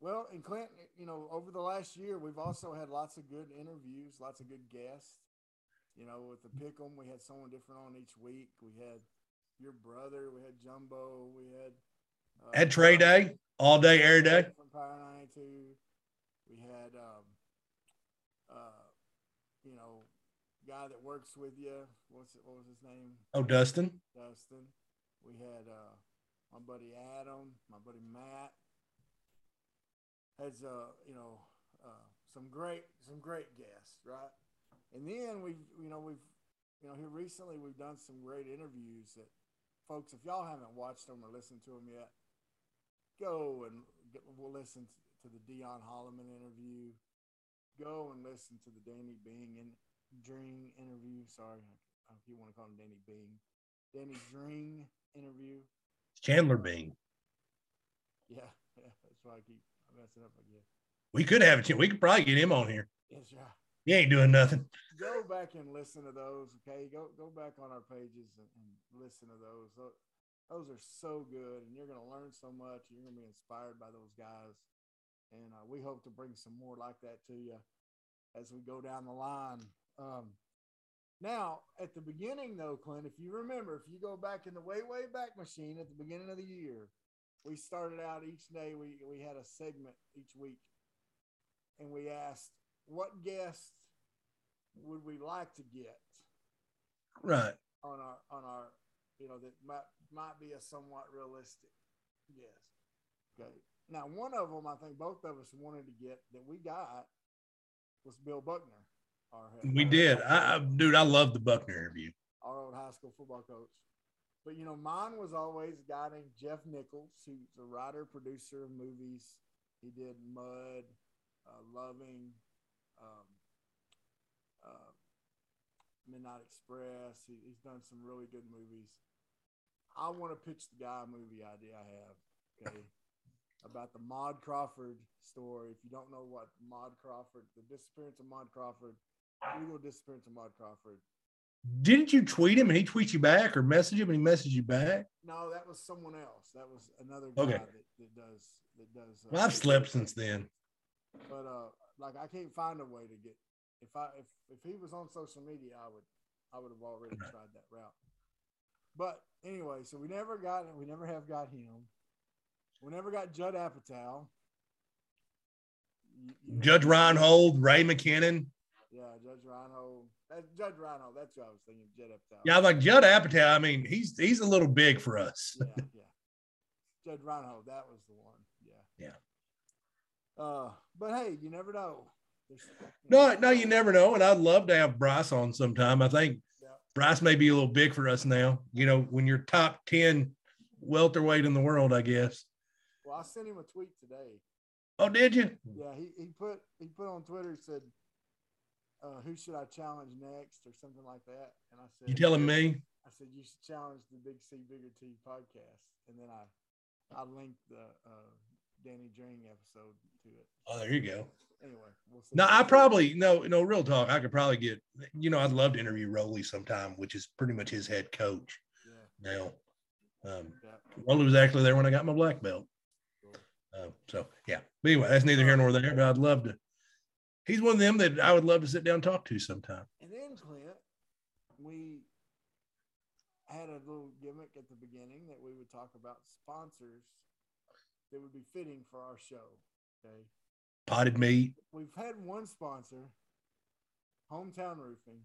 Well, in Clinton, you know, over the last year, we've also had lots of good interviews, lots of good guests. You know, with the Pick'em, we had someone different on each week. We had your brother, we had Jumbo, we had uh, had Trey Day all day, every day. from Power 92. We had, um, uh, you know, guy that works with you. What's it, what was his name? Oh, Dustin. Dustin. We had uh, my buddy Adam, my buddy Matt. Has uh, you know, uh, some great some great guests, right? And then we've you know we've you know here recently we've done some great interviews that folks if y'all haven't watched them or listened to them yet, go and get, we'll listen to the Dion Holloman interview. Go and listen to the Danny Bing and Dring interview. Sorry, I don't if you want to call him Danny Bing. Danny Dring interview. Chandler Bing. Yeah, *laughs* yeah, that's why I keep messing up again. We could have a We could probably get him on here. Yes, right. He ain't doing nothing. Go back and listen to those. Okay, go go back on our pages and, and listen to those. Those those are so good, and you're going to learn so much. You're going to be inspired by those guys, and uh, we hope to bring some more like that to you as we go down the line. Um, now, at the beginning, though, Clint, if you remember, if you go back in the way, way back machine at the beginning of the year, we started out each day, we, we had a segment each week, and we asked, what guest would we like to get Right. on our, on our, you know, that might, might be a somewhat realistic guest? Okay. Now, one of them, I think both of us wanted to get that we got was Bill Buckner. Our head- We did. I, I dude, I love the Buckner interview. our old high school football coach. But you know, mine was always a guy named Jeff Nichols, who's a writer, producer of movies. He did Mud, uh, Loving, um, uh, Midnight Express. He, he's done some really good movies. I want to pitch the guy a movie idea I have. Okay. *laughs* About the Maud Crawford story. If you don't know what Maud Crawford, the disappearance of Maud Crawford, legal disappearance of Maud Crawford, Didn't you tweet him and he tweets you back or message him and he messaged you back? No, that was someone else. That was another guy Okay. that, that does that does. uh, Well, I've slept since then. but uh, like I can't find a way to get. If I if if he was on social media, I would I would have already tried that route. But anyway, so we never got we never have got him. We never got Judd Apatow. You- you- Judge Reinhold, Ray McKinnon. Yeah, Judge Reinhold. That's Judge Reinhold. That's what I was thinking. Judd Apatow. Yeah, like Judd Apatow. I mean, he's he's a little big for us. yeah, yeah. Judge Reinhold, that was the one. Uh, but hey, you never know. No, no, you never know. And I'd love to have Bryce on sometime. I think Yeah. Bryce may be a little big for us now. You know, when you're top 10 welterweight in the world, I guess. Well, I sent him a tweet today. Oh, did you? Yeah, he, he put he put on Twitter he said, uh, "Who should I challenge next?" or something like that. And I said, You telling me? I said you should challenge the Big C Bigger T podcast. And then I I linked the uh, Danny Dring episode to it. Oh, there you go. Anyway, we'll see. No, I probably no, no, real talk. I could probably get, you know, I'd love to interview Rowley sometime, which is pretty much his head coach Yeah, now. Um, yeah. Rowley was actually there when I got my black belt. Uh, so yeah. But anyway, that's neither here nor there. But I'd love to. He's one of them that I would love to sit down and talk to sometime. And then Clint, we had a little gimmick at the beginning that we would talk about sponsors that would be fitting for our show. Okay. Potted meat. We've had one sponsor, Hometown Roofing.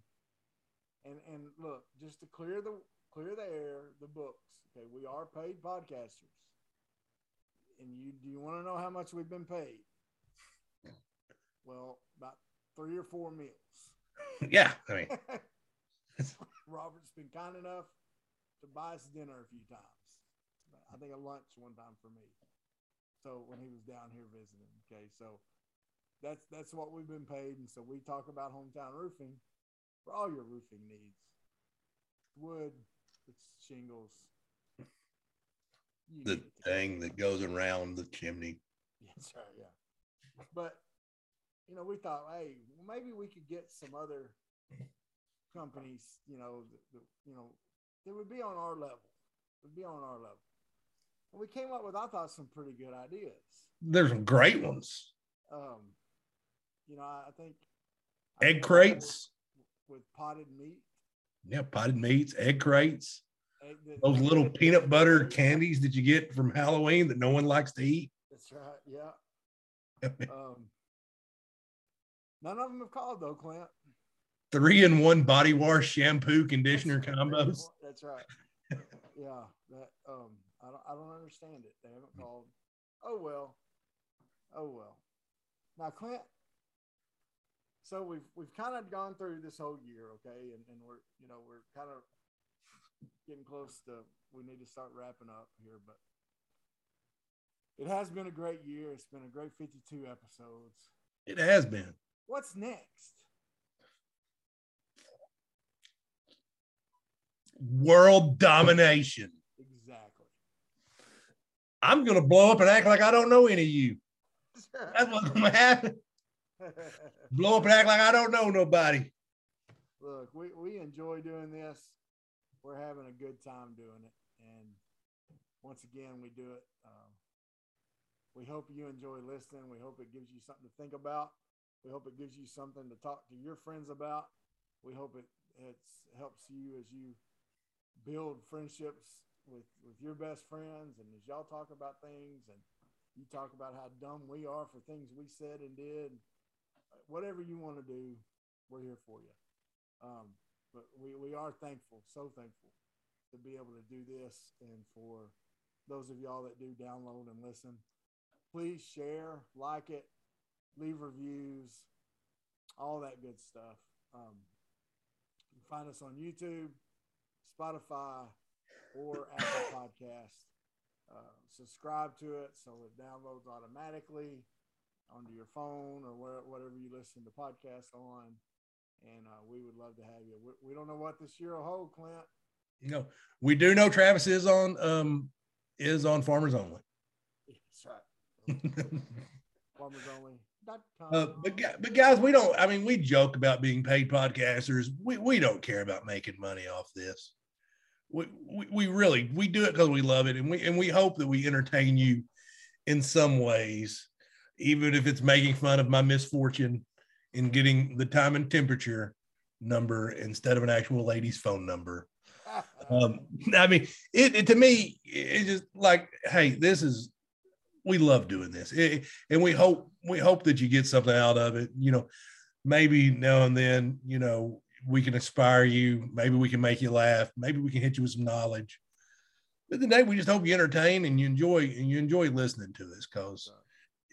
And and look, just to clear the clear the air, the books. Okay, we are paid podcasters. And you do you want to know how much we've been paid? Well, about three or four meals. *laughs* Yeah. I mean, *laughs* Robert's been kind enough to buy us dinner a few times. I think a lunch one time for me. So when he was down here visiting, okay, so that's that's what we've been paid, and so we talk about hometown roofing for all your roofing needs. Wood, it's shingles. You the thing that goes around the chimney. *laughs* That's right, yeah. But you know, we thought, hey, well, maybe we could get some other companies, you know, that, that, you know, that would be on our level, would be on our level. We came up with, I thought, some pretty good ideas. There's some great ones. Um, you know, I, I think Egg I think crates. with potted meat. Yeah, potted meats, egg crates, egg- the- those the- little the- peanut butter candies that you get from Halloween that no one likes to eat. That's right. Yeah. *laughs* Um, none of them have called though, Clint. Three in one body wash, shampoo, conditioner That's- combos. That's right. *laughs* Yeah, that um, I don't, I don't understand it. They haven't hmm. called. Oh well. Oh well. Now, Clint. So we've we've kind of gone through this whole year, okay, and, and we're you know we're kind of getting close to we need to start wrapping up here, but it has been a great year. It's been a great fifty-two episodes. It has been. What's next? World domination. I'm gonna blow up and act like I don't know any of you. That's what's gonna happen. *laughs* Blow up and act like I don't know nobody. Look, we, we enjoy doing this. We're having a good time doing it. And once again, we do it. Um, we hope you enjoy listening. We hope it gives you something to think about. We hope it gives you something to talk to your friends about. We hope it it's, helps you as you build friendships with, with your best friends and as y'all talk about things and you talk about how dumb we are for things we said and did. Whatever you want to do, we're here for you. Um, but we, we are thankful, so thankful to be able to do this. And for those of y'all that do download and listen, please share, like it, leave reviews, all that good stuff. Um, find us on YouTube, Spotify, or Apple Podcast. Uh, subscribe to it so it downloads automatically onto your phone or where, whatever you listen to podcasts on and uh, we would love to have you. We, we don't know what this year will hold, Clint. No, we do know Travis is on um is on Farmers Only. That's right. *laughs* Farmers only. Uh, but but guys, we don't. I mean, we joke about being paid podcasters. We we don't care about making money off this. We we, we really we do it because we love it, and we and we hope that we entertain you in some ways, even if it's making fun of my misfortune in getting the time and temperature number instead of an actual lady's phone number. *laughs* Um, I mean, it, it to me, it's just like, hey, this is we love doing this, It- and we hope we hope that you get something out of it. You know, maybe now and then, you know, we can inspire you. Maybe we can make you laugh. Maybe we can hit you with some knowledge. But the day we just hope you entertain and you enjoy and you enjoy listening to us because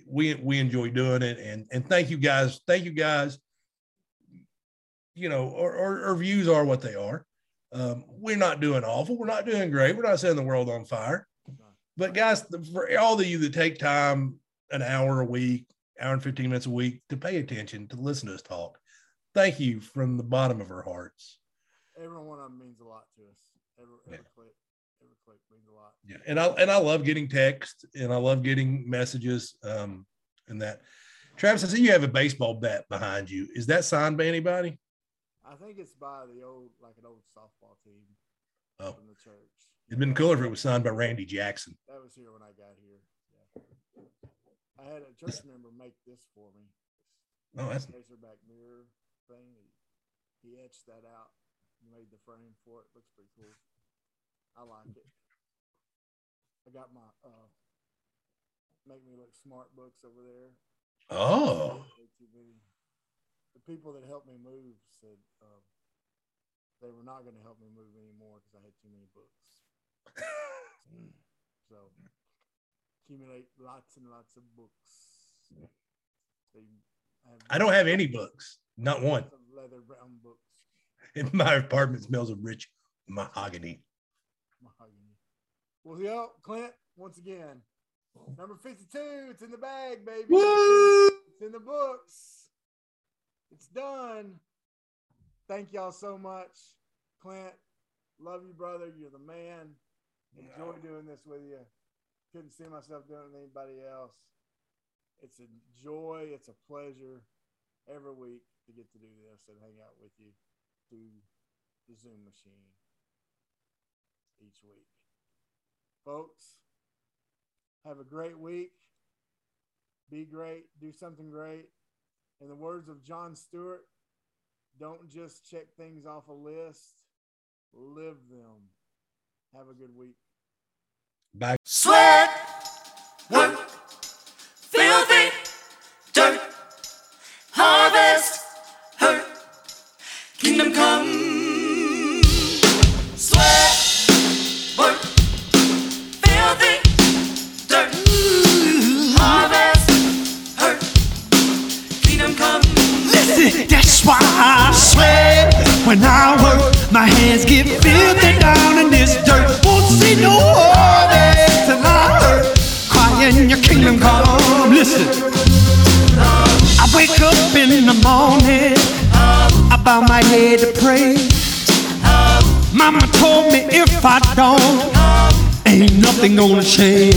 we we enjoy doing it. And and thank you guys. Thank you guys. You know, our, our, our views are what they are. Um, we're not doing awful. We're not doing great. We're not setting the world on fire. But guys, for all of you that take time, an hour a week, hour and 15 minutes a week to pay attention, to listen to us talk, thank you from the bottom of our hearts. Every one of them means a lot to us. Every, every Yeah. click, every click means a lot. Yeah. And I and I love getting text and I love getting messages. Um, and that Travis, I see you have a baseball bat behind you. Is that signed by anybody? I think it's by the old, like an old softball team Oh, from the church. it'd been cooler if it was signed by Randy Jackson. That was here when I got here. Yeah. I had a church member make this for me. Oh, that's Razorback mirror thing. He, he etched that out, made the frame for it. Looks pretty cool. I like it. I got my uh, make me look smart books over there. oh, Way too many. The people that helped me move said um, they were not going to help me move anymore because I had too many books. *laughs* so accumulate lots and lots of books. So you have I don't have any books, not one. leather brown books. And *laughs* my apartment smells of rich mahogany. Mahogany. Well, yo, Clint, once again, number 52. It's in the bag, baby. Woo! It's in the books. It's done. Thank y'all so much. Clint, love you, brother. You're the man. Enjoy doing this with you. Couldn't see myself doing it with anybody else. It's a joy. It's a pleasure every week to get to do this and hang out with you through the Zoom machine each week. Folks, have a great week. Be great. Do something great. In the words of John Stewart, don't just check things off a list, live them. Have a good week. Bye. Sweat, change.